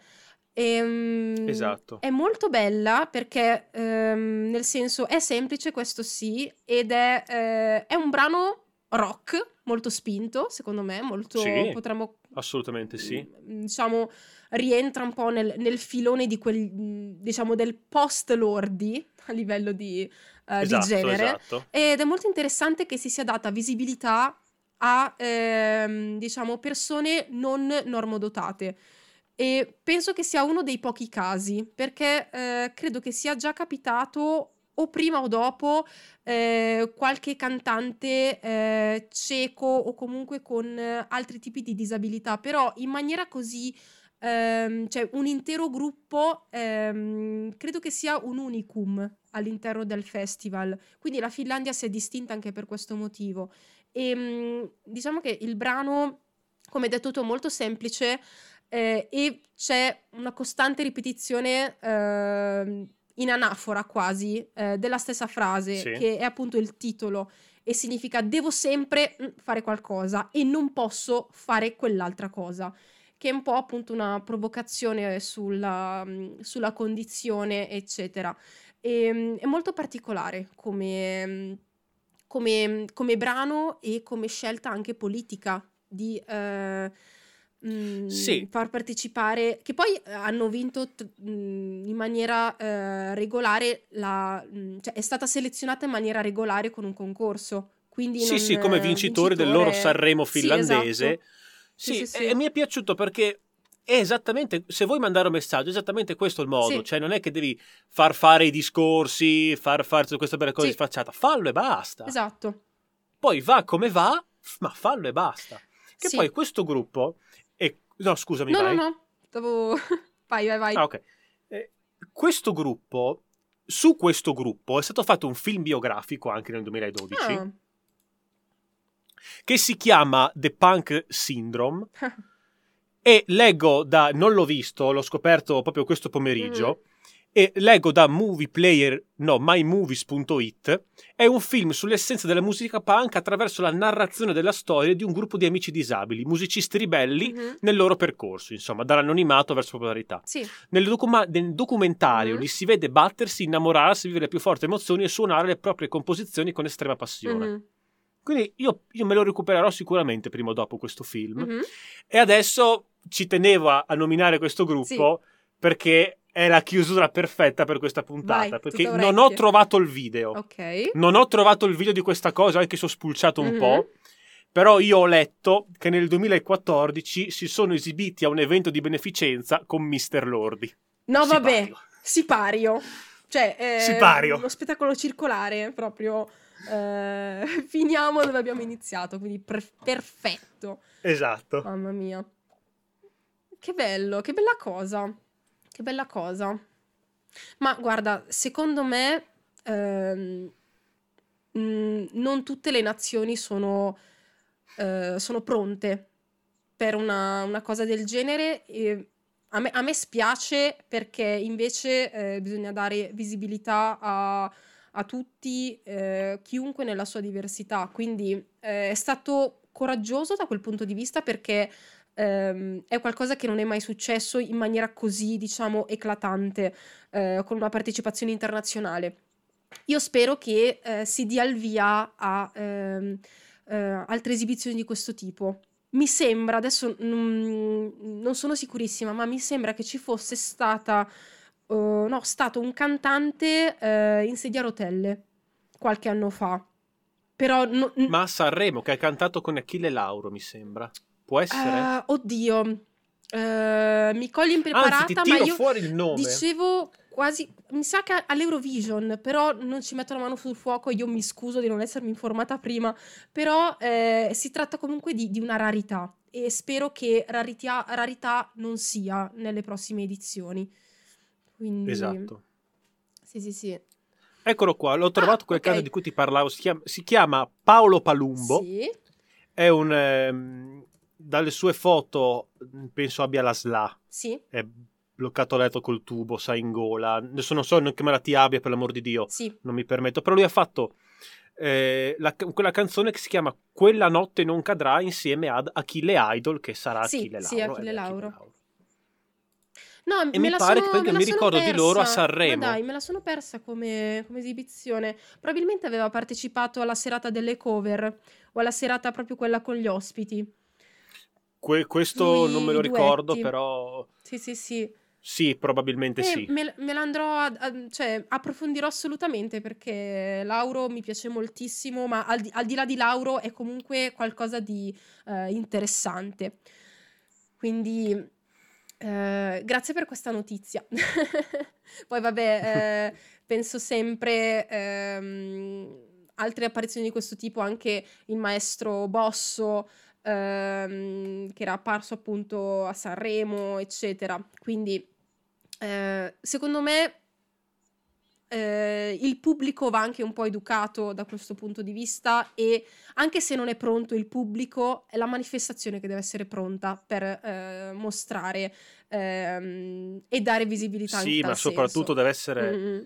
Ehm, Esatto. È molto bella perché, ehm, nel senso, è semplice, questo sì, ed è, eh, è un brano rock molto spinto, secondo me, molto Sì. potremmo Assolutamente sì. mm, diciamo rientra un po' nel, nel filone di quel mm, diciamo del post lordi a livello di, di esatto, genere esatto. ed è molto interessante che si sia data visibilità a ehm, diciamo persone non normodotate e penso che sia uno dei pochi casi perché eh, credo che sia già capitato o prima o dopo eh, qualche cantante eh, cieco o comunque con eh, altri tipi di disabilità, però in maniera così, ehm, cioè un intero gruppo, ehm, credo che sia un unicum all'interno del festival. Quindi la Finlandia si è distinta anche per questo motivo. E mh, diciamo che il brano, come detto tu, è molto semplice eh, e c'è una costante ripetizione ehm, in anafora quasi eh, della stessa frase, Sì. che è appunto il titolo e significa devo sempre mm, fare qualcosa e non posso fare quell'altra cosa, che è un po' appunto una provocazione sulla, mm, sulla condizione, eccetera. E, mm, è molto particolare come, mm, come, come brano e come scelta anche politica di eh, mm, Sì. far partecipare, che poi eh, hanno vinto t- mm, in maniera eh, regolare, la, mm, cioè è stata selezionata in maniera regolare con un concorso. Quindi Sì, non, sì, come eh, vincitori del loro Sanremo finlandese. esatto. Sì, Sì, sì, sì. e mi è piaciuto perché è esattamente, se vuoi mandare un messaggio, è esattamente questo il modo. Sì. Cioè, non è che devi far fare i discorsi, far fare tutte queste belle cose Sì. di facciata. Fallo e basta. Esatto. Poi va come va, ma fallo e basta. Che Sì. poi questo gruppo... No, scusami, No, no, vai. no. Stavo... [LAUGHS] vai, vai, vai. Ah, ok. Eh, questo gruppo, su questo gruppo è stato fatto un film biografico anche nel 2012 Ah. che si chiama The Punk Syndrome [LAUGHS] e leggo da non l'ho visto, l'ho scoperto proprio questo pomeriggio e leggo da movie player, no, mymovies.it, è un film sull'essenza della musica punk attraverso la narrazione della storia di un gruppo di amici disabili, musicisti ribelli Mhm. nel loro percorso, insomma, dall'anonimato verso la popolarità. Sì. Nel, documa- nel documentario Mhm. li si vede battersi, innamorarsi, vivere le più forti emozioni e suonare le proprie composizioni con estrema passione. Mhm. Quindi io, io me lo recupererò sicuramente prima o dopo questo film. Mhm. E adesso ci tenevo a, a nominare questo gruppo perché è la chiusura perfetta per questa puntata. Vai, perché non ho trovato il video. Ok. Non ho trovato il video di questa cosa, anche se ho spulciato un Mhm. po'. Però io ho letto che nel 2014 si sono esibiti a un evento di beneficenza con Mr. Lordi. No, vabbè, Sipario. sipario. Cioè, è Sipario. uno spettacolo circolare, proprio. eh, [LAUGHS] finiamo dove abbiamo iniziato, quindi per- perfetto. Esatto. Mamma mia. Che bello, che bella cosa. Che bella cosa. Ma guarda, secondo me ehm, mh, non tutte le nazioni sono, eh, sono pronte per una, una cosa del genere. E a me, a me spiace perché invece eh, bisogna dare visibilità a, a tutti, eh, chiunque nella sua diversità. Quindi eh, è stato coraggioso da quel punto di vista perché ehm, è qualcosa che non è mai successo in maniera così, diciamo, eclatante, eh, con una partecipazione internazionale. Io spero che eh, si dia il via a ehm, eh, altre esibizioni di questo tipo. Mi sembra, adesso non, non sono sicurissima, ma mi sembra che ci fosse stata, eh, no, stato un cantante eh, in sedia a rotelle qualche anno fa. Però no- n- Ma a Sanremo, che ha cantato con Achille Lauro, mi sembra. Può essere? Ah, oddio, Eh, mi cogli impreparata, Anzi, ti ma tiro io fuori il nome. dicevo quasi, mi sa che all'Eurovision, però non ci metto la mano sul fuoco, io mi scuso di non essermi informata prima, però eh, si tratta comunque di, di una rarità e spero che rarità, rarità non sia nelle prossime edizioni. Quindi, Esatto. Sì, sì, sì. Eccolo qua, l'ho trovato Ah, quel ok. caso di cui ti parlavo. Si chiama, si chiama Paolo Palumbo. Sì. È un. Dalle sue foto, penso abbia la SLA. Sì, È bloccato a letto col tubo, sa in gola. Adesso non so che malattia abbia, per l'amor di Dio. sì. Non mi permetto. Però lui ha fatto. eh, la- quella canzone che si chiama Quella notte non cadrà insieme ad Achille Idol che sarà Sì, Achille Lauro. sì, Achille Lauro. No, E mi pare sono, che poi mi ricordo di loro a persa. Sanremo. Ma dai, me la sono persa come, come esibizione. Probabilmente aveva partecipato alla serata delle cover o alla serata proprio quella con gli ospiti. Que- questo Lui- non me lo ricordo, duetti. però Sì, sì, sì. sì, probabilmente E sì. me, me l'andrò a, a- cioè, approfondirò assolutamente perché Lauro mi piace moltissimo, ma al di, al di là di Lauro è comunque qualcosa di eh, interessante. Quindi eh, grazie per questa notizia. [LAUGHS] Poi vabbè, eh, [LAUGHS] penso sempre ehm, altre apparizioni di questo tipo, anche il maestro Bosso ehm, che era apparso appunto a Sanremo, eccetera. Quindi eh, secondo me eh, il pubblico va anche un po' educato da questo punto di vista e anche se non è pronto il pubblico, è la manifestazione che deve essere pronta per eh, mostrare ehm, e dare visibilità Sì, ma soprattutto senso. deve essere, Mm, mm.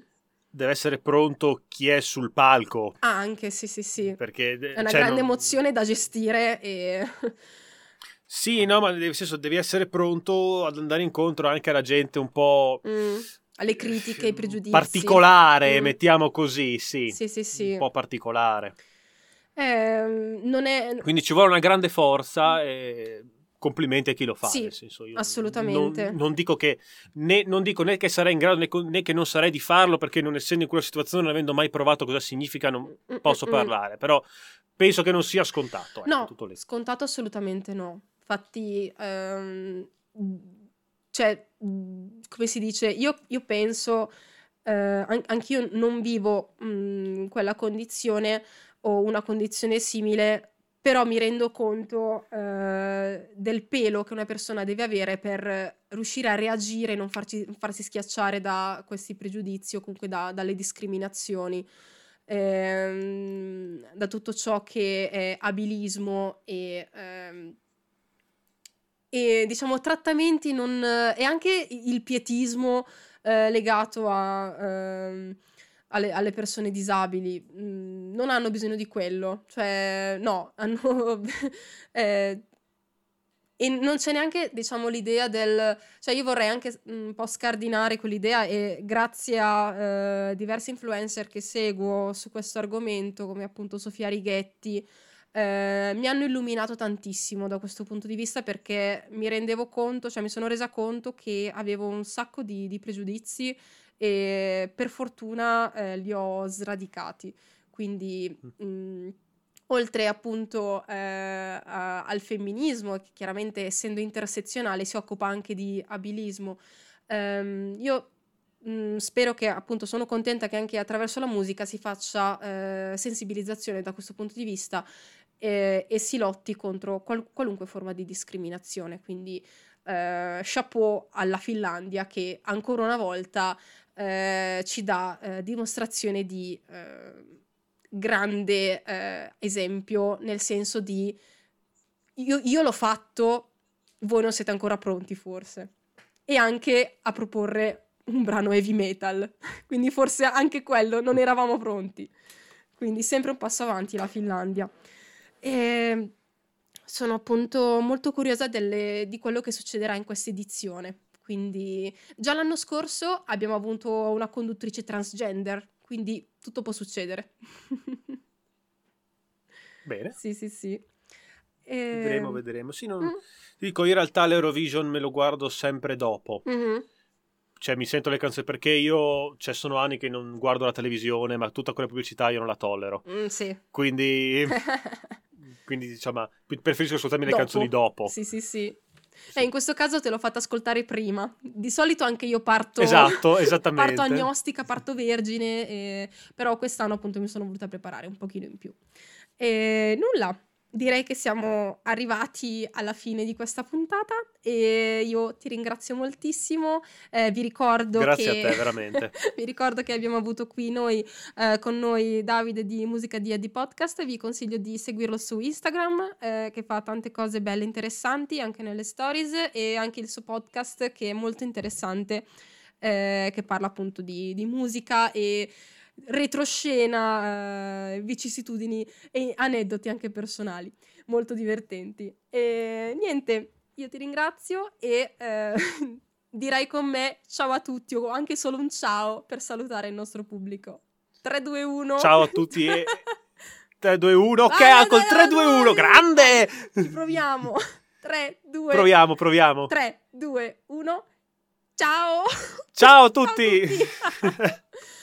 Deve essere pronto chi è sul palco. Ah, anche sì, sì, sì. Perché È una cioè, grande non- emozione da gestire e [LAUGHS] Sì, no, ma nel senso devi essere pronto ad andare incontro anche alla gente un po' Mm, alle critiche, ai pregiudizi. particolare, Mm. mettiamo così, sì. Sì, sì, sì. Un po' particolare. Non è... Quindi ci vuole una grande forza e complimenti a chi lo fa. Sì, nel senso, io assolutamente. Non, non dico che né, non dico né che sarei in grado né, né che non sarei di farlo perché non essendo in quella situazione, non avendo mai provato cosa significa, non Mm, posso mm, mm. parlare. Però penso che non sia scontato. ecco, No, scontato assolutamente no. Infatti, ehm, cioè, mh, come si dice, io, io penso, eh, an- anch'io non vivo mh, quella condizione o una condizione simile, però mi rendo conto eh, del pelo che una persona deve avere per riuscire a reagire e non farci- farsi schiacciare da questi pregiudizi o comunque da- dalle discriminazioni. Ehm, da tutto ciò che è abilismo e, ehm, e diciamo trattamenti non, e anche il pietismo eh, legato a, ehm, alle, alle, persone disabili. Mm, non hanno bisogno di quello, cioè no, [LAUGHS] hanno... eh, e non c'è neanche, diciamo, l'idea del... Cioè io vorrei anche un po' scardinare quell'idea e grazie a eh, diversi influencer che seguo su questo argomento, come appunto Sofia Righetti, eh, mi hanno illuminato tantissimo da questo punto di vista perché mi rendevo conto, cioè mi sono resa conto che avevo un sacco di, di pregiudizi e per fortuna eh, li ho sradicati. Quindi... Mh, mm, oltre appunto eh, a, al femminismo, che chiaramente essendo intersezionale si occupa anche di abilismo. Um, io mh, mm, spero che appunto sono contenta che anche attraverso la musica si faccia eh, sensibilizzazione da questo punto di vista eh, e si lotti contro qual- qualunque forma di discriminazione. Quindi eh, chapeau alla Finlandia che ancora una volta eh, ci dà eh, dimostrazione di grande eh, esempio nel senso di io, io l'ho fatto, voi non siete ancora pronti forse. E anche a proporre un brano heavy metal, [LAUGHS] quindi forse anche quello non eravamo pronti. Quindi sempre un passo avanti la Finlandia. E sono appunto molto curiosa delle, di quello che succederà in questa edizione. Quindi già l'anno scorso abbiamo avuto una conduttrice transgender, quindi tutto può succedere. [LAUGHS] Bene. Sì, sì, sì. E... Vedremo, ehm, vedremo. Sì, non... mm. dico, in realtà l'Eurovision me lo guardo sempre dopo. Mm-hmm. Cioè, mi sento le canzoni perché io, cioè, sono anni che non guardo la televisione, ma tutta quella pubblicità io non la tollero. Mm, sì. Quindi, [LAUGHS] quindi diciamo, preferisco ascoltarmi dopo. le canzoni dopo. Sì, sì, sì. Eh, in questo caso te l'ho fatta ascoltare prima. Di solito anche io parto, esatto, [LAUGHS] esattamente. parto agnostica, parto vergine, e... però quest'anno appunto mi sono voluta preparare un pochino in più. E nulla, direi che siamo arrivati alla fine di questa puntata e io ti ringrazio moltissimo. Eh, vi ricordo Grazie che... a te, veramente. [LAUGHS] vi ricordo che abbiamo avuto qui noi, eh, con noi Davide di Musica Dia di Podcast. Vi consiglio di seguirlo su Instagram, eh, che fa tante cose belle e interessanti anche nelle stories e anche il suo podcast che è molto interessante, eh, che parla appunto di, di musica e retroscena, eh, vicissitudini e aneddoti anche personali, molto divertenti. E niente, io ti ringrazio e eh, [LAUGHS] direi con me ciao a tutti o anche solo un ciao per salutare il nostro pubblico. 3, 2, 1. Ciao a tutti e... 3, 2, 1, ok, vai, col 3, 2, 1, grande! Ci proviamo. [LAUGHS] 3, 2... Proviamo, proviamo. 3, 2, 1. Ciao! Ciao a tutti! [LAUGHS] Ciao a tutti.